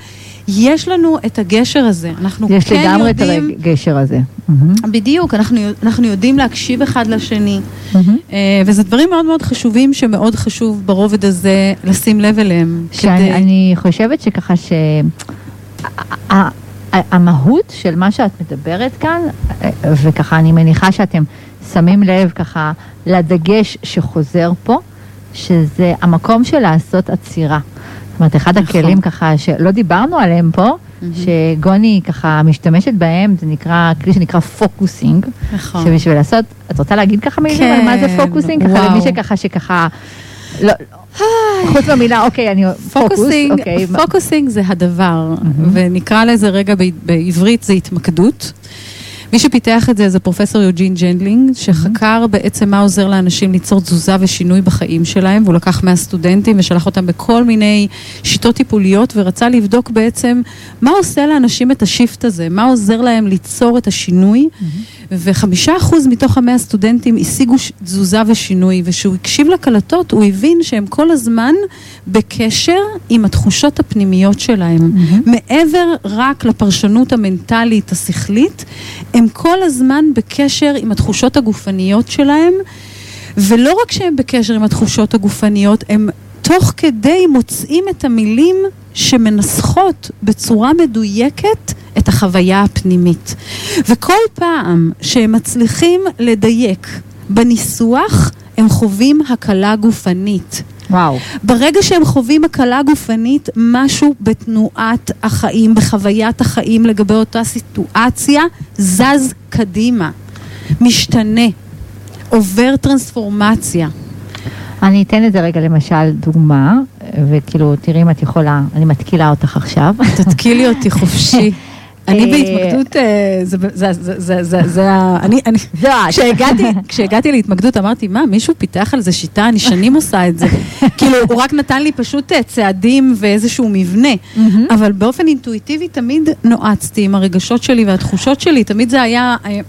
יש לנו את הגשר הזה, אנחנו יש כן לגמרי את יודעים, הגשר הזה. מהמם. בדיוק, אנחנו, אנחנו יודעים להקשיב אחד לשני, מהמם. אה, וזה דברים מאוד מאוד חשובים שמאוד חשוב ברובד הזה לשים לב אליהם. שאני אני חושבת שככה ש... המהות של מה שאת מדברת כאן, וככה אני מניחה שאתם שמים לב ככה לדגש שחוזר פה, שזה המקום של לעשות עצירה. זאת אומרת, אחד נכון. הכלים ככה שלא דיברנו עליהם פה, מהמם. שגוני ככה משתמשת בהם, זה נקרא, כלי שנקרא פוקוסינג. נכון. שבשביל לעשות, את רוצה להגיד ככה מילים כן, על מה זה פוקוסינג? ככה וואו. למי שככה, שככה, לא, חוץ מהמילה, אוקיי, אני, פוקוס, focusing, אוקיי, focusing זה הדבר. ונקרא לזה רגע ב- בעברית זה התמקדות. מי שפיתח את זה זה פרופסור יוג'ין ג'נדלין, שחקר בעצם מה עוזר לאנשים ליצור תזוזה ושינוי בחיים שלהם, והוא לקח מהסטודנטים ושלח אותם בכל מיני שיטות טיפוליות, ורצה לבדוק בעצם מה עושה לאנשים את ה shift הזה, מה עוזר להם ליצור את השינוי, וחמישה אחוז מתוך המאה סטודנטים השיגו תזוזה ושינוי, וכשהוא הקשיב לקלטות הוא הבין שהם כל הזמן בקשר עם התחושות הפנימיות שלהם. מהמם. מעבר רק לפרשנות המנטלית השכלית, הם כל הזמן בקשר עם התחושות הגופניות שלהם, ולא רק שהם בקשר עם התחושות הגופניות, הם תוך כדי מוצאים את המילים שמנסחות בצורה מדויקת את החוויה הפנימית. וכל פעם שהם מצליחים לדייק בניסוח הם חווים הקלה גופנית. וואו. ברגע שהם חווים הקלה גופנית, משהו בתנועת החיים, בחוויית החיים לגבי אותה סיטואציה, זז קדימה, משתנה, עובר טרנספורמציה. אני אתן לזה רגע למשל דוגמה, וכאילו, תראי אם את יכולה, אני מתקילה אותך עכשיו. תתקילי אותי חופשי. *laughs* אני בהתמקדות, אה, זה, ה- אני, *laughs* כשהגעתי, להתמקדות אמרתי, מה, מישהו פיתח על זה שיטה, אני שנים עושה את זה. *laughs* כאילו, הוא רק נתן לי פשוט אה, צעדים ואיזשהו מבנה, אבל באופן אינטואיטיבי תמיד נועצתי עם הרגשות שלי והתחושות שלי, תמיד זה היה... אה,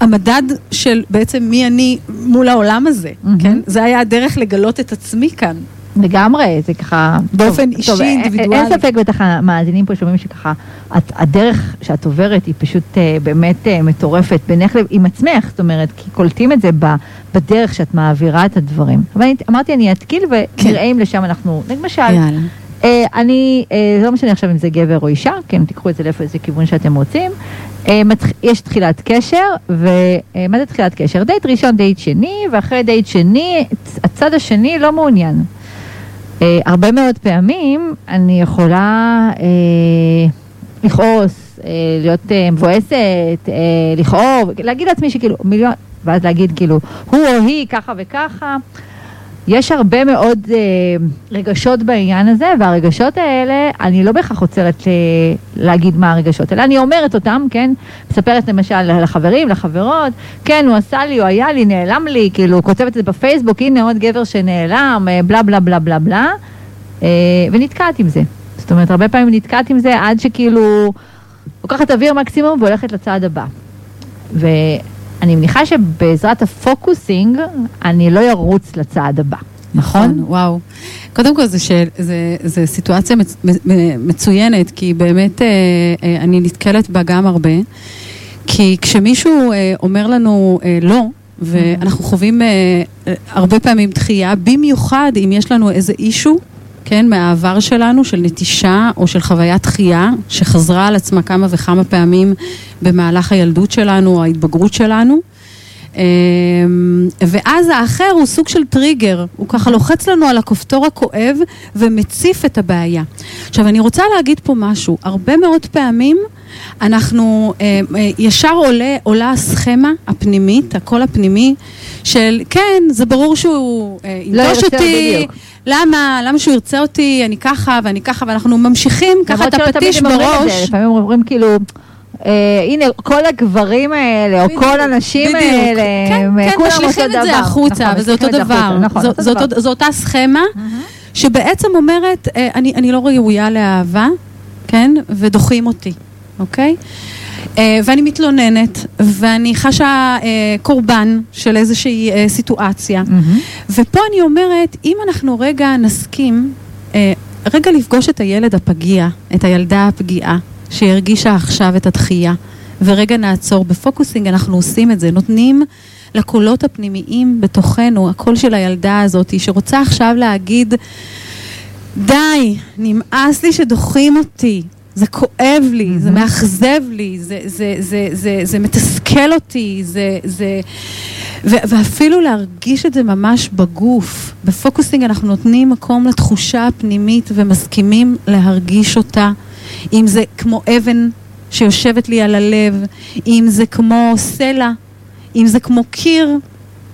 המדד של בעצם מי אני מול העולם הזה, מהמם. כן? זה היה הדרך לגלות את עצמי כאן. לגמרי, זה ככה... באופן טוב, אישי, טוב, אין- אינדיבידואלי. אין ספק, בטח המאזינים פה שומעים שככה, את, הדרך שאת עוברת היא פשוט אה, באמת אה, מטורפת בינך עם עצמך, זאת אומרת, כי קולטים את זה ב, בדרך שאת מעבירה את הדברים. אבל אני, אמרתי, אני אתחיל ונראה אם לשם אנחנו, למשל, יאללה. אה, אני, אה, לא משנה עכשיו אם זה גבר או אישה, כן, תיקחו את זה לאיפה איזה כיוון שאתם רוצים. אה, מתח- יש תחילת קשר, ומה זה תחילת קשר? דייט ראשון, דייט שני, ואחרי דייט שני, הצד השני לא מעוניין. אה, הרבה מאוד פעמים אני יכולה אה, לכעוס, אה, להיות אה, מבואסת, אה, לכאוב, להגיד לעצמי שכאילו מיליון, ואז להגיד כאילו, הוא או היא ככה וככה. יש הרבה מאוד אה, רגשות בעניין הזה, והרגשות האלה, אני לא בהכרח עוצרת אה, להגיד מה הרגשות, אלא אני אומרת אותם, כן? מספרת למשל לחברים, לחברות, כן, הוא עשה לי, הוא היה לי, נעלם לי, כאילו, כותבת את זה בפייסבוק, הנה עוד גבר שנעלם, אה, בלה בלה בלה בלה בלה, אה, ונתקעת עם זה. זאת אומרת, הרבה פעמים נתקעת עם זה עד שכאילו, לוקחת אוויר מקסימום והולכת לצעד הבא. ואני מניחה שבעזרת הפוקוסינג, אני לא ארוץ לצעד הבא, נכון? וואו. קודם כל, זו זה, זה סיטואציה מצ, מצוינת, כי באמת אה, אה, אני נתקלת בה גם הרבה. כי כשמישהו אה, אומר לנו אה, לא, ואנחנו חווים אה, אה, הרבה פעמים דחייה, במיוחד אם יש לנו איזה אישו, כן, מהעבר שלנו, של נטישה או של חוויית דחייה, שחזרה על עצמה כמה וכמה פעמים במהלך הילדות שלנו ההתבגרות שלנו. אמ, ואז האחר הוא סוג של טריגר, הוא ככה לוחץ לנו על הכפתור הכואב ומציף את הבעיה. עכשיו, אני רוצה להגיד פה משהו, הרבה מאוד פעמים אנחנו, אה, אה, ישר עולה, עולה הסכמה הפנימית, הקול הפנימי, של כן, זה ברור שהוא אה, לא ינטוש ירצה, אותי, בדיוק. למה, למה שהוא ירצה אותי, אני ככה ואני ככה, ואנחנו ממשיכים ככה את הפטיש בראש. לפעמים אומרים כאילו, אה, הנה, כל הגברים האלה, או בדיוק, כל הנשים בדיוק. האלה, כן, הם, כן, כולם אותו משליכים את זה דבר. החוצה, נכון, וזה אותו דבר. נכון, זו- אותו זו דבר. אותו- זו אותה סכמה שבעצם אומרת, אה, אני אני לא ראויה לאהבה, כן? ודוחים אותי, אוקיי? אה, ואני מתלוננת, ואני חשה אה, קורבן של איזושהי אה, סיטואציה. מהמם. ופה אני אומרת, אם אנחנו רגע נסכים, רגע לפגוש את הילד הפגיע, את הילדה הפגיעה, שהרגישה עכשיו את הדחייה, ורגע נעצור. בפוקוסינג אנחנו עושים את זה, נותנים לקולות הפנימיים בתוכנו, הקול של הילדה הזאת, שרוצה עכשיו להגיד, די, נמאס לי שדוחים אותי. זה כואב לי, זה מאכזב לי, זה, זה, זה, זה, זה מתסכל אותי, זה, זה... ו- ואפילו להרגיש את זה ממש בגוף. בפוקוסינג אנחנו נותנים מקום לתחושה הפנימית ומסכימים להרגיש אותה. אם זה כמו אבן שיושבת לי על הלב, אם זה כמו סלע, אם זה כמו קיר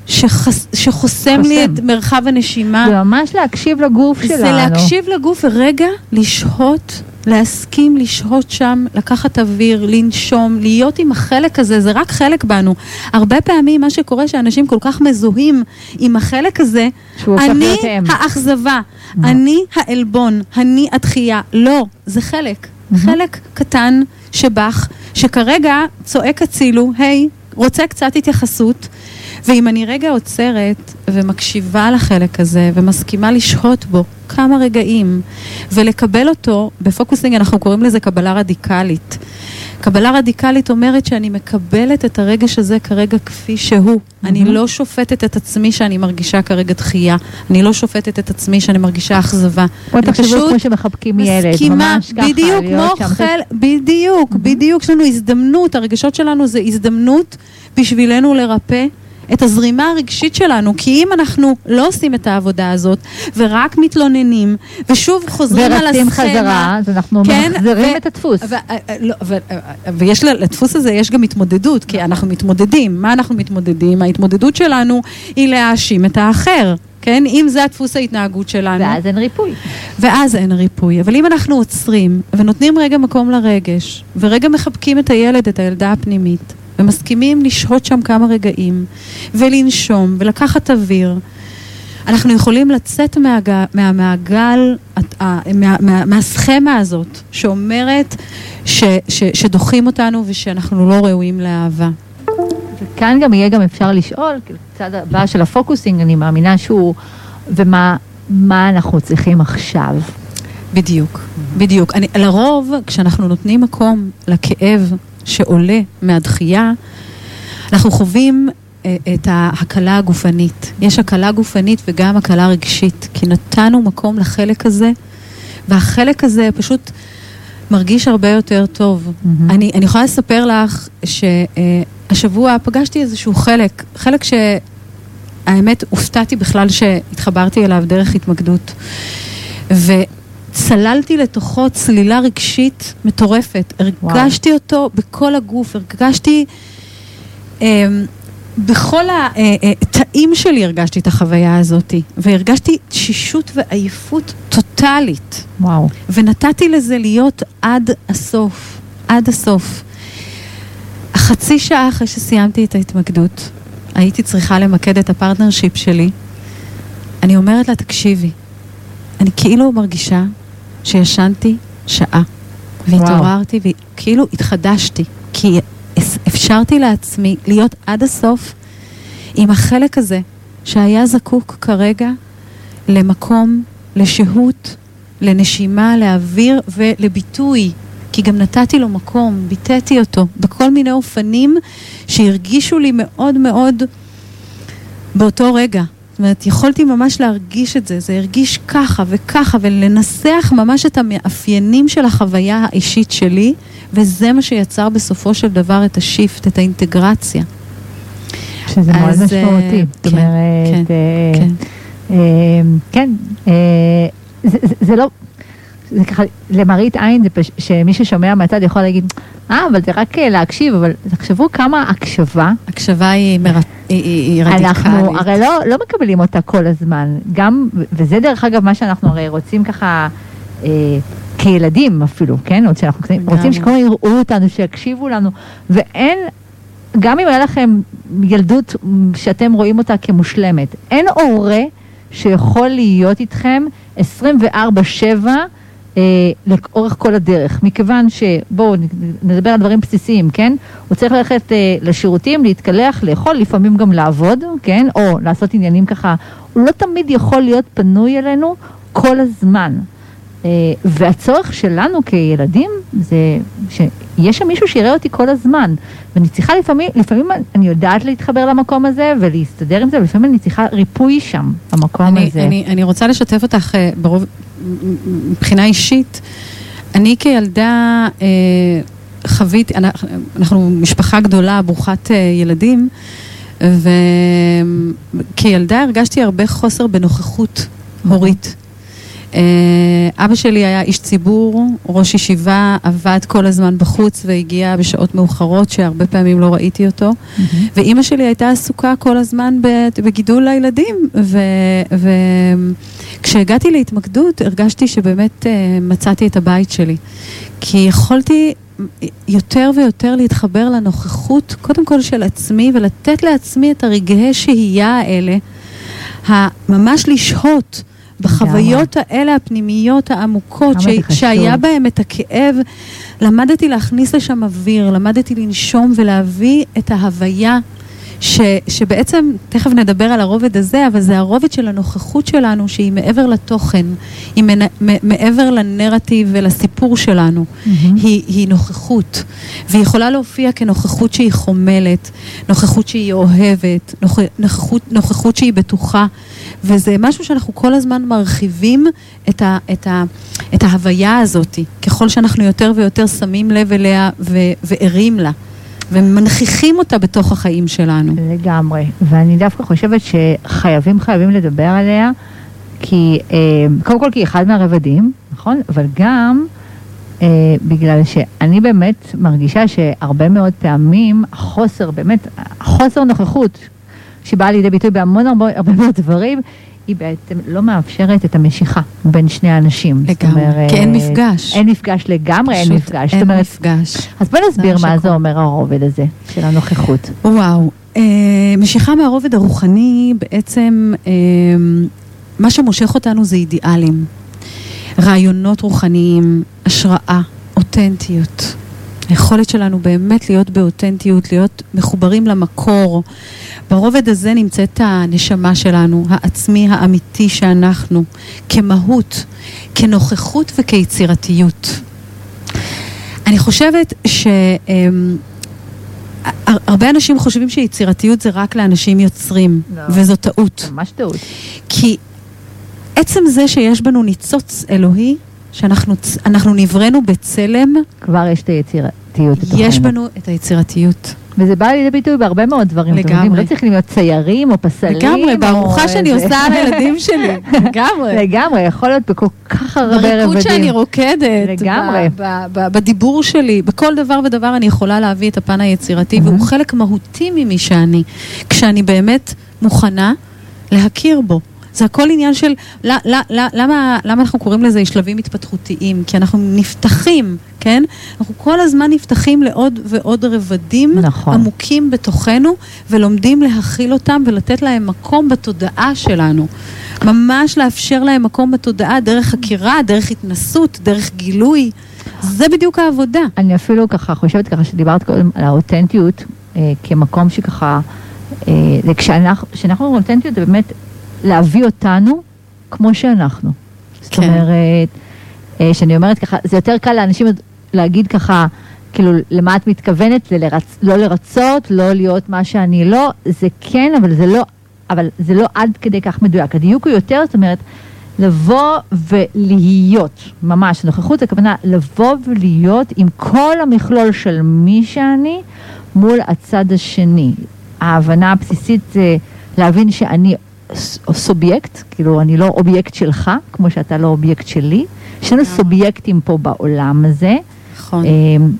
שחס- שחוסם לי חוסם. את מרחב הנשימה. זה ממש להקשיב לגוף שלנו. זה להקשיב לגוף ורגע לשהות, להסכים לשהות שם, לקחת אוויר, לנשום, להיות עם החלק הזה, זה רק חלק בנו. הרבה פעמים מה שקורה שאנשים כל כך מזוהים עם החלק הזה, אני. האכזבה? אני העלבון, אני הדחייה. לא, זה חלק. חלק קטן שבך, שכרגע צועק הצילו, היי, רוצה קצת התייחסות. ואם אני רגע עוצרת ומקשיבה לחלק הזה ומסכימה לשהות בו כמה רגעים ולקבל אותו, בפוקוסינג אנחנו קוראים לזה קבלה רדיקלית. קבלה רדיקלית אומרת שאני מקבלת את הרגש הזה כרגע כפי שהוא. אני לא שופטת את עצמי שאני מרגישה כרגע דחייה. אני לא שופטת את עצמי שאני מרגישה אכזבה. בוא אני תחשבו פשוט כמו שמחבקים ילד, מסכימה, ממש ככה, בדיוק כמו. חל, בדיוק, בדיוק, יש לנו הזדמנות, הרגשות שלנו זה הזדמנות בשבילנו לרפא את הזרימה הרגשית שלנו, כי אם אנחנו לא עושים את העבודה הזאת, ורק מתלוננים, ושוב חוזרים על הסצנה... ורצים חזרה, אז אנחנו כן, מחזירים ו- את הדפוס. ו- אה, לא, ו- ויש ל- לדפוס הזה יש גם התמודדות, כי אנחנו מתמודדים. מה אנחנו מתמודדים? ההתמודדות שלנו היא להאשים את האחר. כן? אם זה הדפוס ההתנהגות שלנו. ואז אין ריפוי. ואז אין ריפוי. אבל אם אנחנו עוצרים ונותנים רגע מקום לרגש, ורגע מחבקים את הילד, את הילדה הפנימית, ומסכימים לשהות שם כמה רגעים, ולנשום, ולקחת אוויר, אנחנו יכולים לצאת. מהמעגל, מה... מה... מה... מהסכמה הזאת, שאומרת ש... ש... שדוחים אותנו ושאנחנו לא ראויים לאהבה. וכאן גם יהיה גם אפשר לשאול, כאילו, הצד הבא של הפוקוסינג, אני מאמינה שהוא, ומה מה אנחנו צריכים עכשיו. בדיוק, בדיוק. אני, לרוב, כשאנחנו נותנים מקום לכאב שעולה מהדחייה, אנחנו חווים אה, את ההקלה הגופנית. יש הקלה גופנית וגם הקלה רגשית, כי נתנו מקום לחלק הזה, והחלק הזה פשוט מרגיש הרבה יותר טוב. Mm-hmm. אני, אני יכולה לספר לך שהשבוע פגשתי איזשהו חלק, חלק שהאמת הופתעתי בכלל שהתחברתי אליו דרך התמקדות. וצללתי לתוכו צלילה רגשית מטורפת. הרגשתי וואו. אותו בכל הגוף, הרגשתי... אה, בכל התאים שלי הרגשתי את החוויה הזאת, והרגשתי תשישות ועייפות טוטאלית. וואו. ונתתי לזה להיות עד הסוף, עד הסוף. חצי שעה אחרי שסיימתי את ההתמקדות, הייתי צריכה למקד את ה partnership שלי. אני אומרת לה, תקשיבי, אני כאילו מרגישה שישנתי שעה, והתעוררתי, וכאילו התחדשתי, כי אפשרתי לעצמי להיות עד הסוף עם החלק הזה שהיה זקוק כרגע למקום, לשהות, לנשימה, לאוויר ולביטוי. כי גם נתתי לו מקום, ביטאתי אותו בכל מיני אופנים שהרגישו לי מאוד מאוד באותו רגע. אומרת, יכולתי ממש להרגיש את זה, זה הרגיש ככה וככה, ולנסח ממש את המאפיינים של החוויה האישית שלי, וזה מה שיצר בסופו של דבר את השיפט, את האינטגרציה. שזה מאוד משמעותי. זאת כן, אומרת, כן, כן, זה לא... זה ככה, למראית עין, זה פש... שמי ששומע מהצד יכול להגיד, אה, אבל זה רק להקשיב, אבל תחשבו כמה הקשבה. הקשבה היא, מר... היא, היא רדיקלית. אנחנו הרי לא, לא מקבלים אותה כל הזמן. גם, וזה דרך אגב מה שאנחנו הרי רוצים ככה, אה, כילדים אפילו, כן? עוד שאנחנו רוצים שכל יראו אותנו, שיקשיבו לנו, ואין, גם אם היה לכם ילדות שאתם רואים אותה כמושלמת, אין הורה שיכול להיות איתכם 24-7 אה, לאורך כל הדרך, מכיוון שבואו נדבר על דברים בסיסיים, כן? הוא צריך ללכת אה, לשירותים, להתקלח, לאכול, לפעמים גם לעבוד, כן? או לעשות עניינים ככה, הוא לא תמיד יכול להיות פנוי אלינו כל הזמן. אה, והצורך שלנו כילדים זה שיש שם מישהו שיראה אותי כל הזמן. ואני צריכה לפעמים, לפעמים אני יודעת להתחבר למקום הזה ולהסתדר עם זה, ולפעמים אני צריכה ריפוי שם, במקום אני, הזה. אני, אני רוצה לשתף אותך ברוב, מבחינה אישית. אני כילדה אה, חוויתי, אנחנו, משפחה גדולה, ברוכת אה, ילדים, וכילדה הרגשתי הרבה חוסר בנוכחות הורית. אבא שלי היה איש ציבור, ראש ישיבה, עבד כל הזמן בחוץ והגיע בשעות מאוחרות שהרבה פעמים לא ראיתי אותו. Mm-hmm. ואימא שלי הייתה עסוקה כל הזמן בגידול הילדים. וכשהגעתי להתמקדות הרגשתי שבאמת מצאתי את הבית שלי. כי יכולתי יותר ויותר להתחבר לנוכחות, קודם כל של עצמי, ולתת לעצמי את הרגעי שהייה האלה, ממש לשהות. בחוויות האלה הפנימיות העמוקות, ש... שהיה בהם את הכאב, למדתי להכניס לשם אוויר, למדתי לנשום ולהביא את ההוויה. ש, שבעצם, תכף נדבר על הרובד הזה, אבל זה הרובד של הנוכחות שלנו, שהיא מעבר לתוכן, היא מנ, מעבר לנרטיב ולסיפור שלנו. Mm-hmm. היא, היא נוכחות, והיא יכולה להופיע כנוכחות שהיא חומלת, נוכחות שהיא אוהבת, נוכ, נוכחות, נוכחות שהיא בטוחה, וזה משהו שאנחנו כל הזמן מרחיבים את, ה, את, ה, את ההוויה הזאת, ככל שאנחנו יותר ויותר שמים לב אליה וערים לה. ומנכיחים אותה בתוך החיים שלנו. לגמרי, ואני דווקא חושבת שחייבים חייבים לדבר עליה, כי אה, קודם כל כי אחד מהרבדים, נכון? אבל גם אה, בגלל שאני באמת מרגישה שהרבה מאוד פעמים החוסר, באמת, החוסר נוכחות שבאה לידי ביטוי בהמון הרבה, הרבה מאוד דברים, היא בעצם לא מאפשרת את המשיכה בין שני האנשים. לגמרי, אומרת, כי אין מפגש. אין מפגש לגמרי, אין מפגש. אין אומרת, מפגש. אז בוא נסביר מה. זה אומר הרובד הזה של הנוכחות. וואו, אה, משיכה מהרובד הרוחני, בעצם אה, מה שמושך אותנו זה אידיאלים. רעיונות רוחניים, השראה, אותנטיות. היכולת שלנו באמת להיות באותנטיות, להיות מחוברים למקור. ברובד הזה נמצאת הנשמה שלנו, העצמי האמיתי שאנחנו, כמהות, כנוכחות וכיצירתיות. אני חושבת ש... אמ, הר- הרבה אנשים חושבים שיצירתיות זה רק לאנשים יוצרים, לא. וזו טעות. ממש טעות. כי עצם זה שיש בנו ניצוץ אלוהי, שאנחנו נבראנו בצלם, כבר יש את היצירתיות. יש בנו את היצירתיות. וזה בא לידי ביטוי בהרבה מאוד דברים. אתם יודעים, לגמרי. לא צריכים להיות ציירים או פסלים. לגמרי, בארוחה שאני עושה על הילדים *laughs* שלי. לגמרי. לגמרי, יכול להיות בכל כך הרבה רבדים. בריקוד שאני רוקדת, לגמרי. בדיבור שלי, בכל דבר ודבר אני יכולה להביא את הפן היצירתי, והוא מהמם. חלק מהותי ממי שאני, כשאני באמת מוכנה להכיר בו. זה הכל עניין של ל- ל- ל- למה, למה אנחנו קוראים לזה שלבים התפתחותיים? כי אנחנו נפתחים, כן? אנחנו כל הזמן נפתחים לעוד ועוד רבדים נכון. עמוקים בתוכנו, ולומדים להכיל אותם ולתת להם מקום בתודעה שלנו. ממש לאפשר להם מקום בתודעה דרך חקירה, דרך התנסות, דרך גילוי. זה בדיוק העבודה. אני אפילו ככה חושבת ככה שדיברת קודם על האותנטיות אה, כמקום שככה, אה, כשאנחנו אומרים אותנטיות זה באמת להביא אותנו כמו שאנחנו. זאת כן. אומרת, אה, שאני אומרת ככה, זה יותר קל לאנשים להגיד ככה, כאילו, למה את מתכוונת? זה לרצ... לא לרצות, לא להיות מה שאני לא, זה כן, אבל זה לא, אבל זה לא עד כדי כך מדויק. הדיוק הוא יותר, זאת אומרת, לבוא ולהיות, ממש, נוכחות הכוונה לבוא ולהיות עם כל המכלול של מי שאני מול הצד השני. ההבנה הבסיסית זה להבין שאני סובייקט, כאילו אני לא אובייקט שלך, כמו שאתה לא אובייקט שלי. יש לנו לגמרי. סובייקטים פה בעולם הזה, נכון. אמ,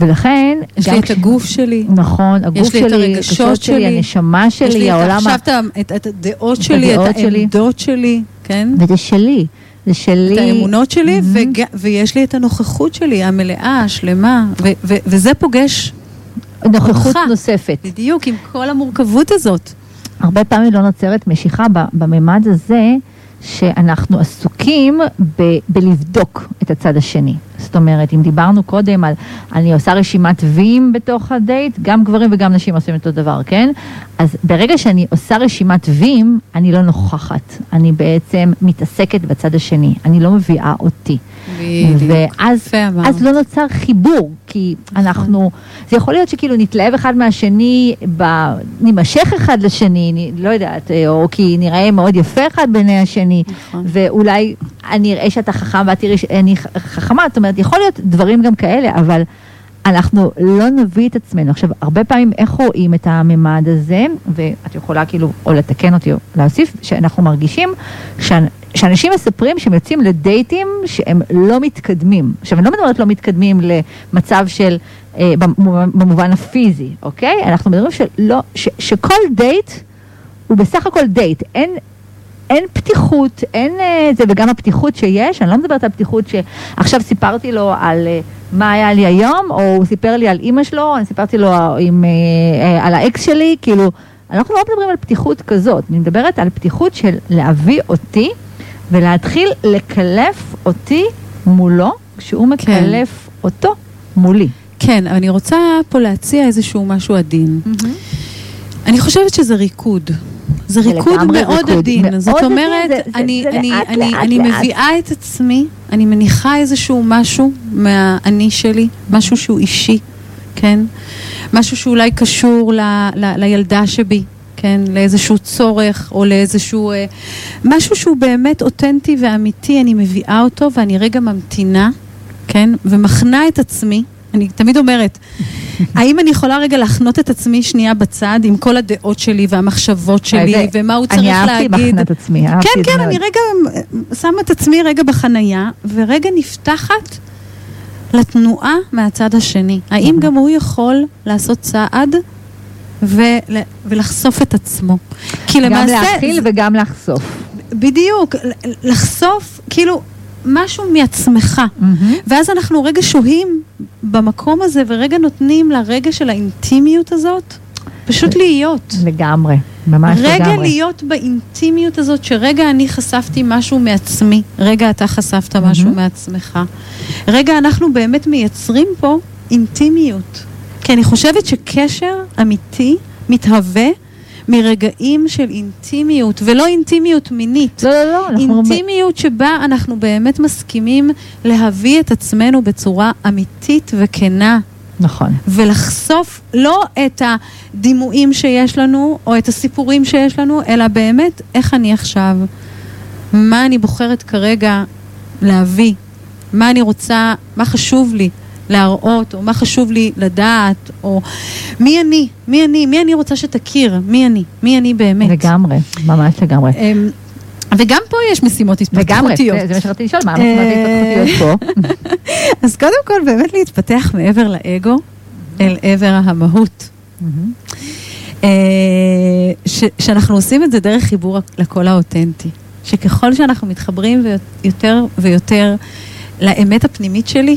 ולכן... יש לי את הגוף שלי. נכון, הגוף יש לי את שלי, הרגשות שלי, שלי, הנשמה יש שלי, לי העולם... ה- עכשיו את- הדעות שלי, את שלי. העמדות שלי, כן? וזה שלי, זה שלי. את האמונות שלי. וג- ויש לי את הנוכחות שלי, המלאה, השלמה, ו- ו- וזה פוגש נוכחות אותך. נוספת. בדיוק עם כל המורכבות הזאת. הרבה פעמים לא נוצרת משיכה בממד הזה, שאנחנו עסוקים ב- בלבדוק את הצד השני. זאת אומרת, אם דיברנו קודם על, אני עושה רשימת ויים בתוך הדייט, גם גברים וגם נשים עושים אותו דבר, כן? אז ברגע שאני עושה רשימת ויים, אני לא נוכחת. אני בעצם מתעסקת בצד השני, אני לא מביאה אותי. ואז יפה אמרת. אז לא נוצר חיבור, כי נכון. אנחנו, זה יכול להיות שכאילו נתלהב אחד מהשני, ב, נימשך אחד לשני, נ- לא יודעת, אה, או כי נראה מאוד יפה אחד בעיני השני, נכון. ואולי אני אראה שאתה חכם ואת תראי שאני חכמה, זאת אומרת, יכול להיות דברים גם כאלה, אבל אנחנו לא נביא את עצמנו. עכשיו, הרבה פעמים איך רואים את הממד הזה, ואת יכולה כאילו או לתקן אותי או להוסיף, שאנחנו מרגישים שאנ- שאנשים מספרים שהם יוצאים לדייטים שהם לא מתקדמים. עכשיו, אני לא מדברת לא מתקדמים למצב של, אה, במובן הפיזי, אוקיי? אנחנו מדברים שלא, ש, שכל דייט הוא בסך הכל דייט. אין, אין פתיחות, אין אה, זה, וגם הפתיחות שיש, אני לא מדברת על פתיחות שעכשיו סיפרתי לו על אה, מה היה לי היום, או הוא סיפר לי על אימא שלו, אני סיפרתי לו עם, אה, אה, על האקס שלי, כאילו, אנחנו לא מדברים על פתיחות כזאת, אני מדברת על פתיחות של להביא אותי ולהתחיל לקלף אותי מולו, כשהוא מקלף אותו מולי. כן, אבל אני רוצה פה להציע איזשהו משהו עדין. אני חושבת שזה ריקוד. זה ריקוד מאוד. עדין. זאת אומרת, אני. מביאה את עצמי, אני מניחה איזשהו משהו מהאני שלי, משהו שהוא אישי, כן? משהו שאולי קשור ל, ל, לילדה שבי. כן, לאיזשהו צורך או לאיזשהו... אה, משהו שהוא באמת אותנטי ואמיתי, אני מביאה אותו ואני רגע ממתינה, כן, ומחנה את עצמי. אני תמיד אומרת, האם אני יכולה רגע להחנות את עצמי שנייה בצד עם כל הדעות שלי והמחשבות שלי, זה- ומה הוא צריך אני אהבתי להגיד? מחנת עצמי, אהבתי כן, את זה כן, מאוד. אני רגע אה, שמה את עצמי רגע בחנייה, ורגע נפתחת לתנועה מהצד השני. האם גם הוא יכול לעשות צעד ול, ולחשוף את עצמו? כי גם למעשה... להכיל זה- וגם לחשוף. בדיוק, לחשוף כאילו משהו מעצמך. מהמם. ואז אנחנו רגע שוהים במקום הזה ורגע נותנים לרגע של האינטימיות הזאת פשוט להיות. לגמרי, ממש רגע לגמרי. להיות באינטימיות הזאת, שרגע אני חשפתי משהו מעצמי, רגע אתה חשפת משהו מהמם. מעצמך. רגע אנחנו באמת מייצרים פה אינטימיות. כי אני חושבת שקשר אמיתי מתהווה מרגעים של אינטימיות, ולא אינטימיות מינית. לא, לא, לא. אינטימיות שבה אנחנו באמת מסכימים להביא את עצמנו בצורה אמיתית וכנה. נכון. ולחשוף לא את הדימויים שיש לנו, או את הסיפורים שיש לנו, אלא באמת איך אני עכשיו, מה אני בוחרת כרגע להביא, מה אני רוצה, מה חשוב לי להראות, או מה חשוב לי לדעת, או מי אני, מי אני, מי אני רוצה שתכיר, מי אני, מי אני באמת. לגמרי, ממש לגמרי. אמ, וגם פה יש משימות לגמרי, התפתחותיות. זה זה מה שרציתי לשאול, מה המשימות אה, ההתפתחותיות פה? *laughs* אז קודם כל באמת להתפתח מעבר לאגו, אל עבר המהות. אה, ש, שאנחנו עושים את זה דרך חיבור לקול האותנטי. שככל שאנחנו מתחברים יותר ויותר לאמת הפנימית שלי,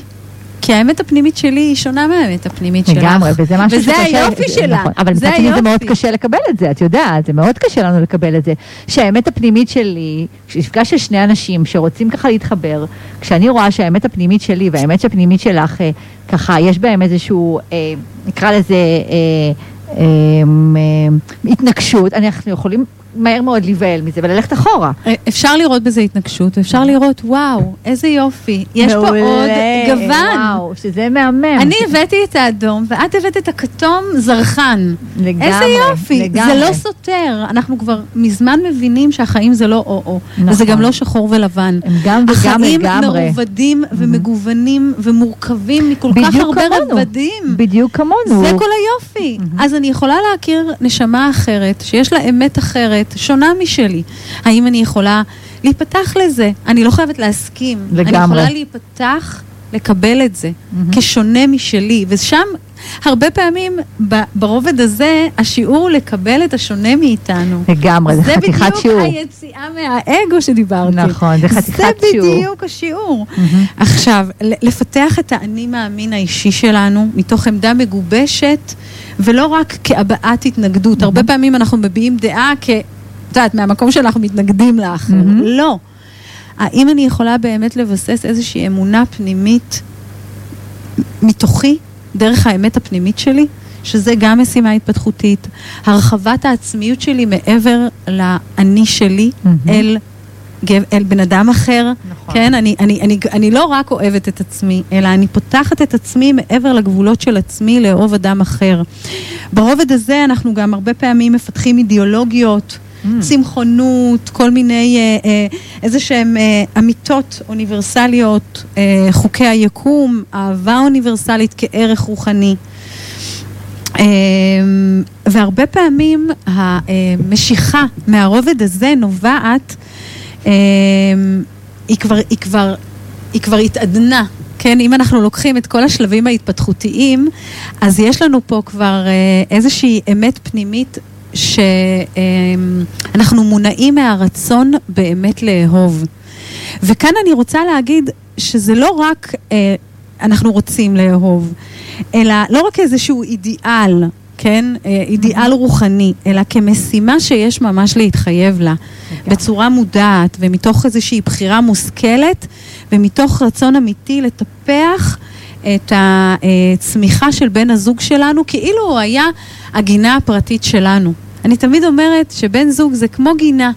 כי האמת הפנימית שלי היא שונה מהאמת הפנימית שלך. לגמרי, וזה משהו וזה שקשה... היופי שלה, נכון, אבל מצד שני זה. מאוד קשה לקבל את זה, את יודעת, זה מאוד קשה לנו לקבל את זה. שהאמת הפנימית שלי, כשמפגש של שני אנשים שרוצים ככה להתחבר, כשאני רואה שהאמת הפנימית שלי והאמת הפנימית שלך, אה, ככה, יש בהם איזשהו, אה, נקרא לזה, אה, אה, אה, התנגשות, אנחנו יכולים מהר מאוד להיבהל מזה וללכת אחורה. אה, אפשר לראות בזה התנגשות, ואפשר לראות, וואו, איזה יופי, יש פה עוד גוון. וואו, שזה מהמם. אני הבאתי את האדום, ואת הבאת את הכתום זרחן. לגמרי, איזה יופי, לגמרי. זה לא סותר. אנחנו כבר מזמן מבינים שהחיים זה לא או-או, נכון. וזה גם לא שחור ולבן. הם גם וגם החיים לגמרי. מרובדים ומגוונים ומורכבים מכל כך הרבה כמונו. רבדים. בדיוק כמונו. זה כל היופי. אז אני יכולה להכיר נשמה אחרת, שיש לה אמת אחרת, שונה משלי. האם אני יכולה להיפתח לזה? אני לא חייבת להסכים. אני לגמרי. יכולה להיפתח, לקבל את זה, מהמם. כשונה משלי. ושם, הרבה פעמים, ברובד הזה, השיעור הוא לקבל את השונה מאיתנו. לגמרי, זה חתיכת שיעור. זה בדיוק היציאה מהאגו שדיברתי. נכון, זה חתיכת זה שיעור. בדיוק השיעור. מהמם. עכשיו, לפתח את האני מאמין האישי שלנו מתוך עמדה מגובשת, ולא רק כהבעת התנגדות. הרבה פעמים אנחנו מביעים דעה כ... את יודעת, מהמקום שאנחנו מתנגדים לאחר. לא. האם אני יכולה באמת לבסס איזושהי אמונה פנימית מתוכי, דרך האמת הפנימית שלי? שזה גם משימה התפתחותית. הרחבת העצמיות שלי מעבר לאני שלי מהמם. אל, אל בן אדם אחר. נכון. כן, אני, אני, אני, אני לא רק אוהבת את עצמי, אלא אני פותחת את עצמי מעבר לגבולות של עצמי לאהוב אדם אחר. ברובד הזה אנחנו גם הרבה פעמים מפתחים אידיאולוגיות. Mm. צמחונות, כל מיני אה, אה, איזה שהן אה, אמיתות אוניברסליות, אה, חוקי היקום, אהבה אוניברסלית כערך רוחני. אה, והרבה פעמים המשיכה מהרובד הזה נובעת, אה, היא כבר, היא כבר, היא כבר התעדנה. כן, אם אנחנו לוקחים את כל השלבים ההתפתחותיים, אז יש לנו פה כבר אה, איזושהי אמת פנימית שאנחנו מונעים מהרצון באמת לאהוב. וכאן אני רוצה להגיד שזה לא רק אה, אנחנו רוצים לאהוב, אלא לא רק איזשהו אידיאל, כן, אה, אידיאל רוחני, אלא כמשימה שיש ממש להתחייב לה, בצורה מודעת ומתוך איזושהי בחירה מושכלת ומתוך רצון אמיתי לטפח את הצמיחה של בן הזוג שלנו, כאילו הוא היה הגינה הפרטית שלנו. אני תמיד אומרת שבן זוג זה כמו גינה.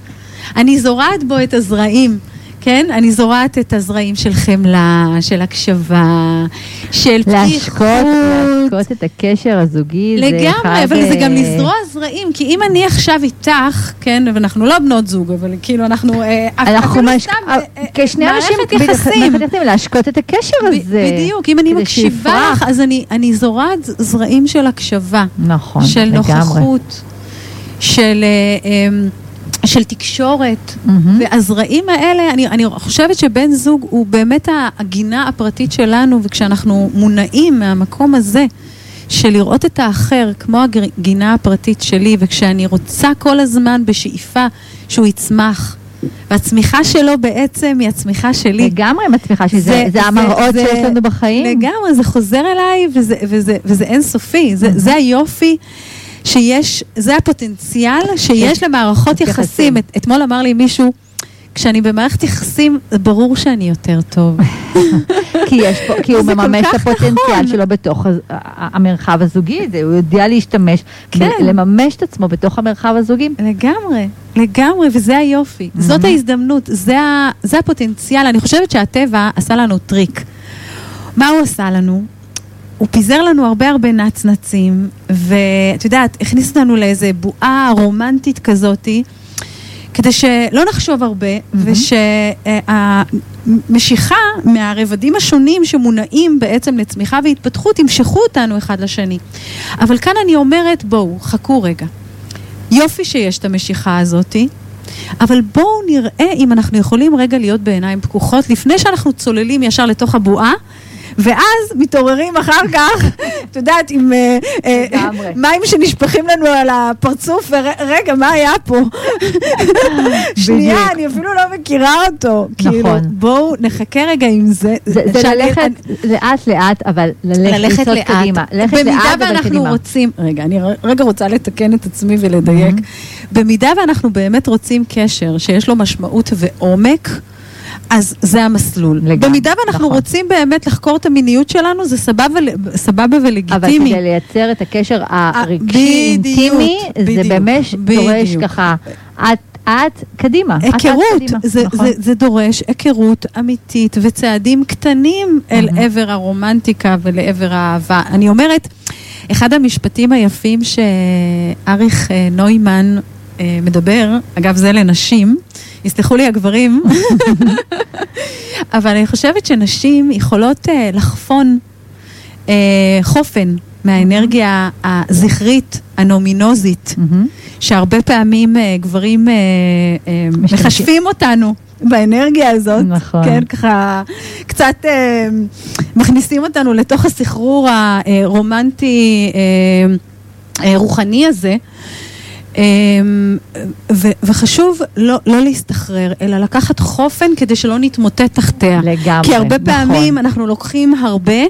אני זורעת בו את הזרעים. כן? אני זורעת את הזרעים של חמלה, של הקשבה, של פתיחות. להשקות את הקשר הזוגי. לגמרי, אבל זה גם אה, לזרוע זרעים, כי אם אני עכשיו איתך, כן, ואנחנו לא בנות זוג, אבל כאילו אנחנו, אה, אנחנו מש... סתם, אה, כשני אנשים, יחסים, להשקות את הקשר הזה. בדיוק, אם אני מקשיבה. לך, אז אני, זורעת זרעים של הקשבה, נכון, של לגמרי. נוכחות, של, אה, של תקשורת. מהמם. והזרעים האלה, אני, אני חושבת שבן זוג הוא באמת הגינה הפרטית שלנו, וכשאנחנו מונעים מהמקום הזה של לראות את האחר כמו הגינה הפרטית שלי, וכשאני רוצה כל הזמן בשאיפה שהוא יצמח, והצמיחה שלו בעצם היא הצמיחה שלי. לגמרי מצליחה שזה זה- זה זה- המראות זה- שיש לנו בחיים. לגמרי, זה חוזר אליי וזה, וזה, וזה אינסופי. זה, זה היופי שיש, זה הפוטנציאל שיש למערכות יחסים. את, אתמול אמר לי מישהו, כשאני במערכת יחסים, ברור שאני יותר טוב. *laughs* כי יש פה, כי הוא מממש את הפוטנציאל נכון. שלו בתוך המרחב הזוגי הזה, הוא יודע להשתמש, כן. לממש את עצמו בתוך המרחב הזוגי. לגמרי, לגמרי, וזה היופי. Mhm. זאת ההזדמנות, זה, ה, זה הפוטנציאל. אני חושבת שהטבע עשה לנו טריק. מה הוא עשה לנו? הוא פיזר לנו הרבה הרבה נצנצים, ואת יודעת, הכניס אותנו לאיזה בועה רומנטית כזאתי, כדי שלא נחשוב הרבה, ושהמשיכה מהרבדים השונים שמונעים בעצם לצמיחה והתפתחות ימשכו אותנו אחד לשני. אבל כאן אני אומרת, בואו, חכו רגע. יופי שיש את המשיכה הזאתי, אבל בואו נראה אם אנחנו יכולים רגע להיות בעיניים פקוחות לפני שאנחנו צוללים ישר לתוך הבועה. ואז מתעוררים אחר כך, *laughs* את יודעת, עם אה, אה. *laughs* מים שנשפכים לנו על הפרצוף, ורגע, מה היה פה? *laughs* שנייה. אני אפילו לא מכירה אותו. כאילו, נכון. בואו נחכה רגע עם זה. זה ללכת לאט לאט, אבל ללכת לאט. במידה ואנחנו. רוצים, רגע, אני רגע רוצה לתקן את עצמי ולדייק. במידה ואנחנו באמת רוצים קשר שיש לו משמעות ועומק, אז זה המסלול. לגמרי, במידה ואנחנו נכון. רוצים באמת לחקור את המיניות שלנו, זה סבבה, סבבה אבל ולגיטימי. כדי לייצר את הקשר הרגשי, בדיוק, אינטימי, זה באמת דורש. ככה, את, את, קדימה. את, את היכרות, קדימה, זה, נכון. זה, זה דורש היכרות אמיתית וצעדים קטנים אל מהמם. עבר הרומנטיקה ולעבר האהבה. אני אומרת, אחד המשפטים היפים שאריך אה, נוימן אה, מדבר, אגב זה לנשים, יסלחו לי הגברים, *laughs* אבל אני חושבת שנשים יכולות אה, לחפון אה, חופן מהאנרגיה הזכרית, הנומינוזית. מהמם. שהרבה פעמים אה, גברים אה, אה, משתמשים. מחשבים אותנו באנרגיה הזאת. נכון. כן, ככה קצת אה, מכניסים אותנו לתוך הסחרור הרומנטי אה, אה, רוחני הזה. ו- וחשוב לא, לא להסתחרר, אלא לקחת חופן כדי שלא נתמוטט תחתיה. לגמרי, כי הרבה נכון. פעמים אנחנו לוקחים הרבה,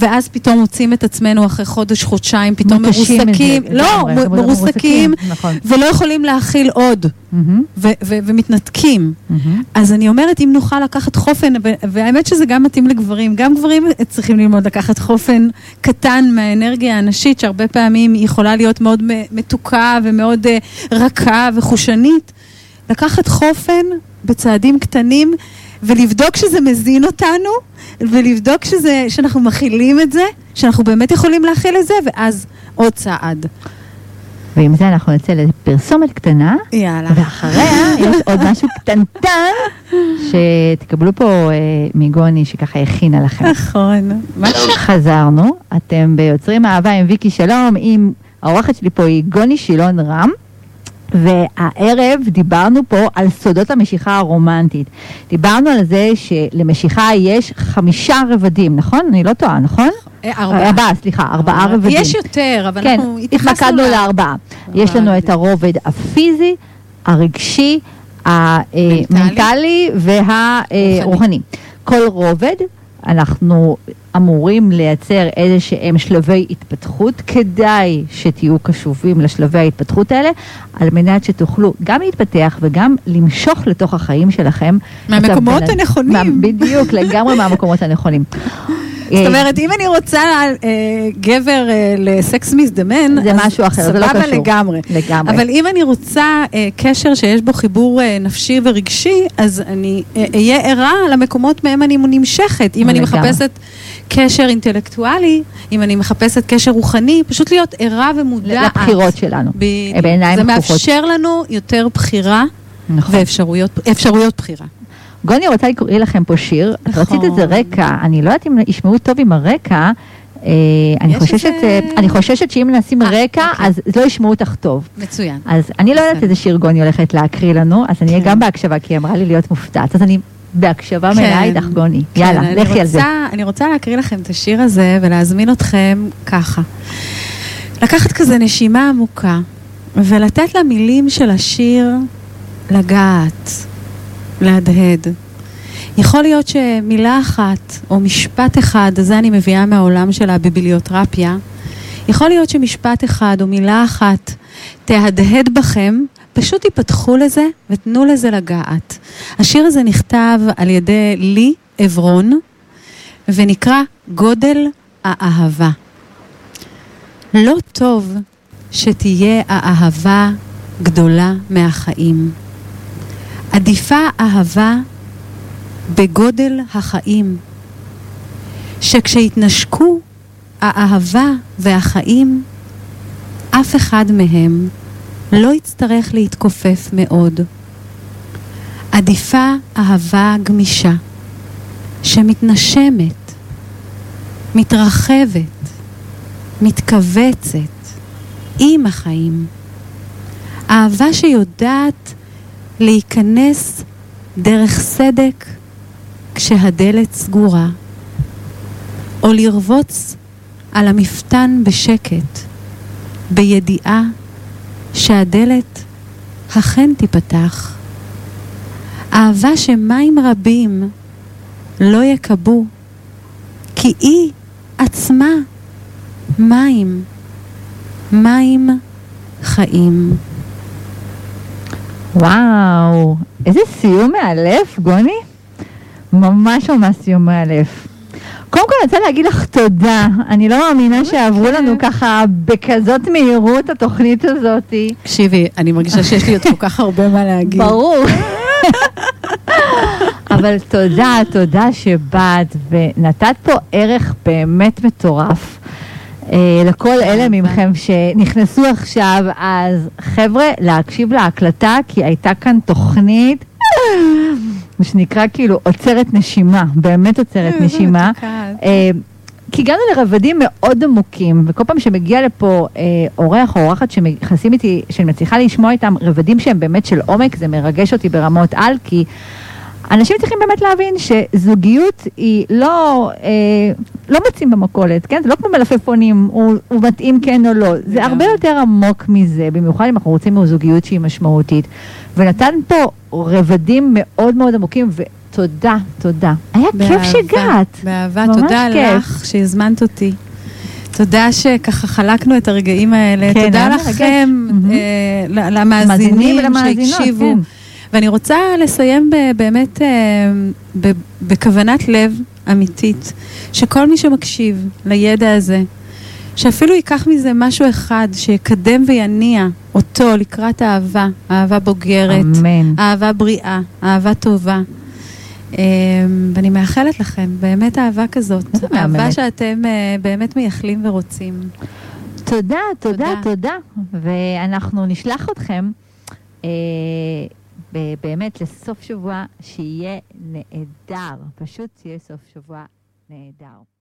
ואז פתאום מוצאים את עצמנו אחרי חודש, חודשיים, פתאום מרוסקים. לא, מ- מרוסקים, נכון. ולא יכולים להכיל עוד, ו- ו- ומתנתקים. מהמם. אז אני אומרת, אם נוכל לקחת חופן, והאמת שזה גם מתאים לגברים, גם גברים צריכים ללמוד לקחת חופן קטן מהאנרגיה הנשית, שהרבה פעמים היא יכולה להיות מאוד מתוקה ומאוד אה, רכה וחושנית. לקחת חופן בצעדים קטנים ולבדוק שזה מזין אותנו, ולבדוק שזה, שאנחנו מכילים את זה, שאנחנו באמת יכולים להכיל את זה, ואז עוד צעד. ועם זה אנחנו נצא לפרסומת קטנה, יאללה. ואחריה יש עוד משהו קטנטן שתקבלו פה אה, מגוני שככה הכינה לכם. נכון. מה. חזרנו, אתם ביוצרים אהבה עם ויקי שלום, עם האורחת שלי פה היא גוני שילון רם. והערב דיברנו פה על סודות המשיכה הרומנטית. דיברנו על זה שלמשיכה יש חמישה רבדים, נכון? אני לא טועה, נכון? אה, ארבעה. ארבעה, סליחה, ארבעה רבדים. יש יותר, אבל כן, אנחנו התייחסנו התמקדנו ל- לארבעה. יש לנו את הרובד הפיזי, הרגשי, המנטלי והרוחני. כל רובד, אנחנו אמורים לייצר איזה שהם שלבי התפתחות, כדאי שתהיו קשובים לשלבי ההתפתחות האלה, על מנת שתוכלו גם להתפתח וגם למשוך לתוך החיים שלכם. מהמקומות הנכונים. מה, בדיוק, לגמרי מהמקומות הנכונים. *laughs* זאת אומרת, אם אני רוצה אה, גבר אה, לסקס מזדמן, זה משהו אחר, זה לא סבבה קשור. לגמרי. לגמרי. אבל אם אני רוצה אה, קשר שיש בו חיבור אה, נפשי ורגשי, אז אני אה, אהיה ערה למקומות מהם אני נמשכת. אם אני לגמרי. מחפשת קשר אינטלקטואלי, אם אני מחפשת קשר רוחני, פשוט להיות ערה ומודעת. לבחירות שלנו. בדיוק. בעיניים זה פקוחות. מאפשר לנו יותר בחירה נכון. ואפשרויות אפשרויות בחירה. גוני רוצה לקרוא לכם פה שיר, את נכון. רצית איזה רקע, אני לא יודעת אם ישמעו טוב עם הרקע, אה, אני חוששת, איזה- אה, אני חוששת שאם נשים אה, רקע, אוקיי. אז לא ישמעו אותך טוב. מצוין. אז אני לא יודעת. איזה שיר גוני הולכת להקריא לנו, אז אני אהיה כן. גם בהקשבה, כי היא אמרה לי להיות מופתעת, אז אני בהקשבה מלאה איתך גוני. כן, יאללה, לכי על זה. אני רוצה להקריא לכם את השיר הזה ולהזמין אתכם ככה. לקחת כזה נשימה עמוקה ולתת למילים של השיר לגעת, להדהד. יכול להיות שמילה אחת או משפט אחד, זה אני מביאה מהעולם של הביבליותרפיה, יכול להיות שמשפט אחד או מילה אחת תהדהד בכם, פשוט תיפתחו לזה ותנו לזה לגעת. השיר הזה נכתב על ידי לי עברון ונקרא גודל האהבה. לא טוב שתהיה האהבה גדולה מהחיים. עדיפה אהבה בגודל החיים, שכשיתנשקו האהבה והחיים, אף אחד מהם לא יצטרך להתכופף מאוד. עדיפה אהבה גמישה, שמתנשמת, מתרחבת, מתכווצת, עם החיים. אהבה שיודעת להיכנס דרך סדק כשהדלת סגורה, או לרבוץ על המפתן בשקט, בידיעה שהדלת אכן תיפתח. אהבה שמים רבים לא יקבו, כי היא עצמה מים, מים חיים. וואו, איזה סיום מאלף, גוני. ממש ממש סיום מאלף. קודם כל אני רוצה להגיד לך תודה, אני לא מאמינה שעברו לנו ככה בכזאת מהירות התוכנית הזאתי. תקשיבי, אני מרגישה שיש לי עוד כל כך הרבה מה להגיד. ברור. אבל תודה, תודה שבאת ונתת פה ערך באמת מטורף. אה, לכל אלה מכם שנכנסו עכשיו, אז חבר'ה, להקשיב להקלטה, כי הייתה כאן תוכנית, מה שנקרא כאילו עוצרת נשימה, באמת עוצרת נשימה. אה, כי הגענו לרבדים מאוד עמוקים, וכל פעם שמגיע לפה אה, אורח או אורחת שמכנסים איתי, שאני מצליחה לשמוע איתם רבדים שהם באמת של עומק, זה מרגש אותי ברמות על, כי אנשים צריכים באמת להבין שזוגיות היא לא, אה, לא מוצאים במכולת, כן? זה לא כמו מלפפונים, הוא, הוא מתאים כן או לא, זה הרבה יותר עמוק מזה, במיוחד אם אנחנו רוצים זוגיות שהיא משמעותית. ונתן פה רבדים מאוד מאוד עמוקים, ותודה, תודה. היה כיף באהבה, שהגעת. באהבה, תודה כיף. לך שהזמנת אותי. תודה שככה חלקנו את הרגעים האלה. כן, תודה. לכם. אה, למאזינים שהקשיבו. כן. ואני רוצה לסיים ב- באמת אה, ב- בכוונת לב אמיתית, שכל מי שמקשיב לידע הזה, שאפילו ייקח מזה משהו אחד שיקדם ויניע אותו לקראת אהבה, אהבה בוגרת, אמן. אהבה בריאה, אהבה טובה. אמ, ואני מאחלת לכם באמת אהבה כזאת, *laughs* אהבה. שאתם אה, באמת מייחלים ורוצים. תודה, תודה, תודה. ואנחנו נשלח אתכם אה, באמת לסוף שבוע שיהיה נהדר. פשוט שיהיה סוף שבוע נהדר.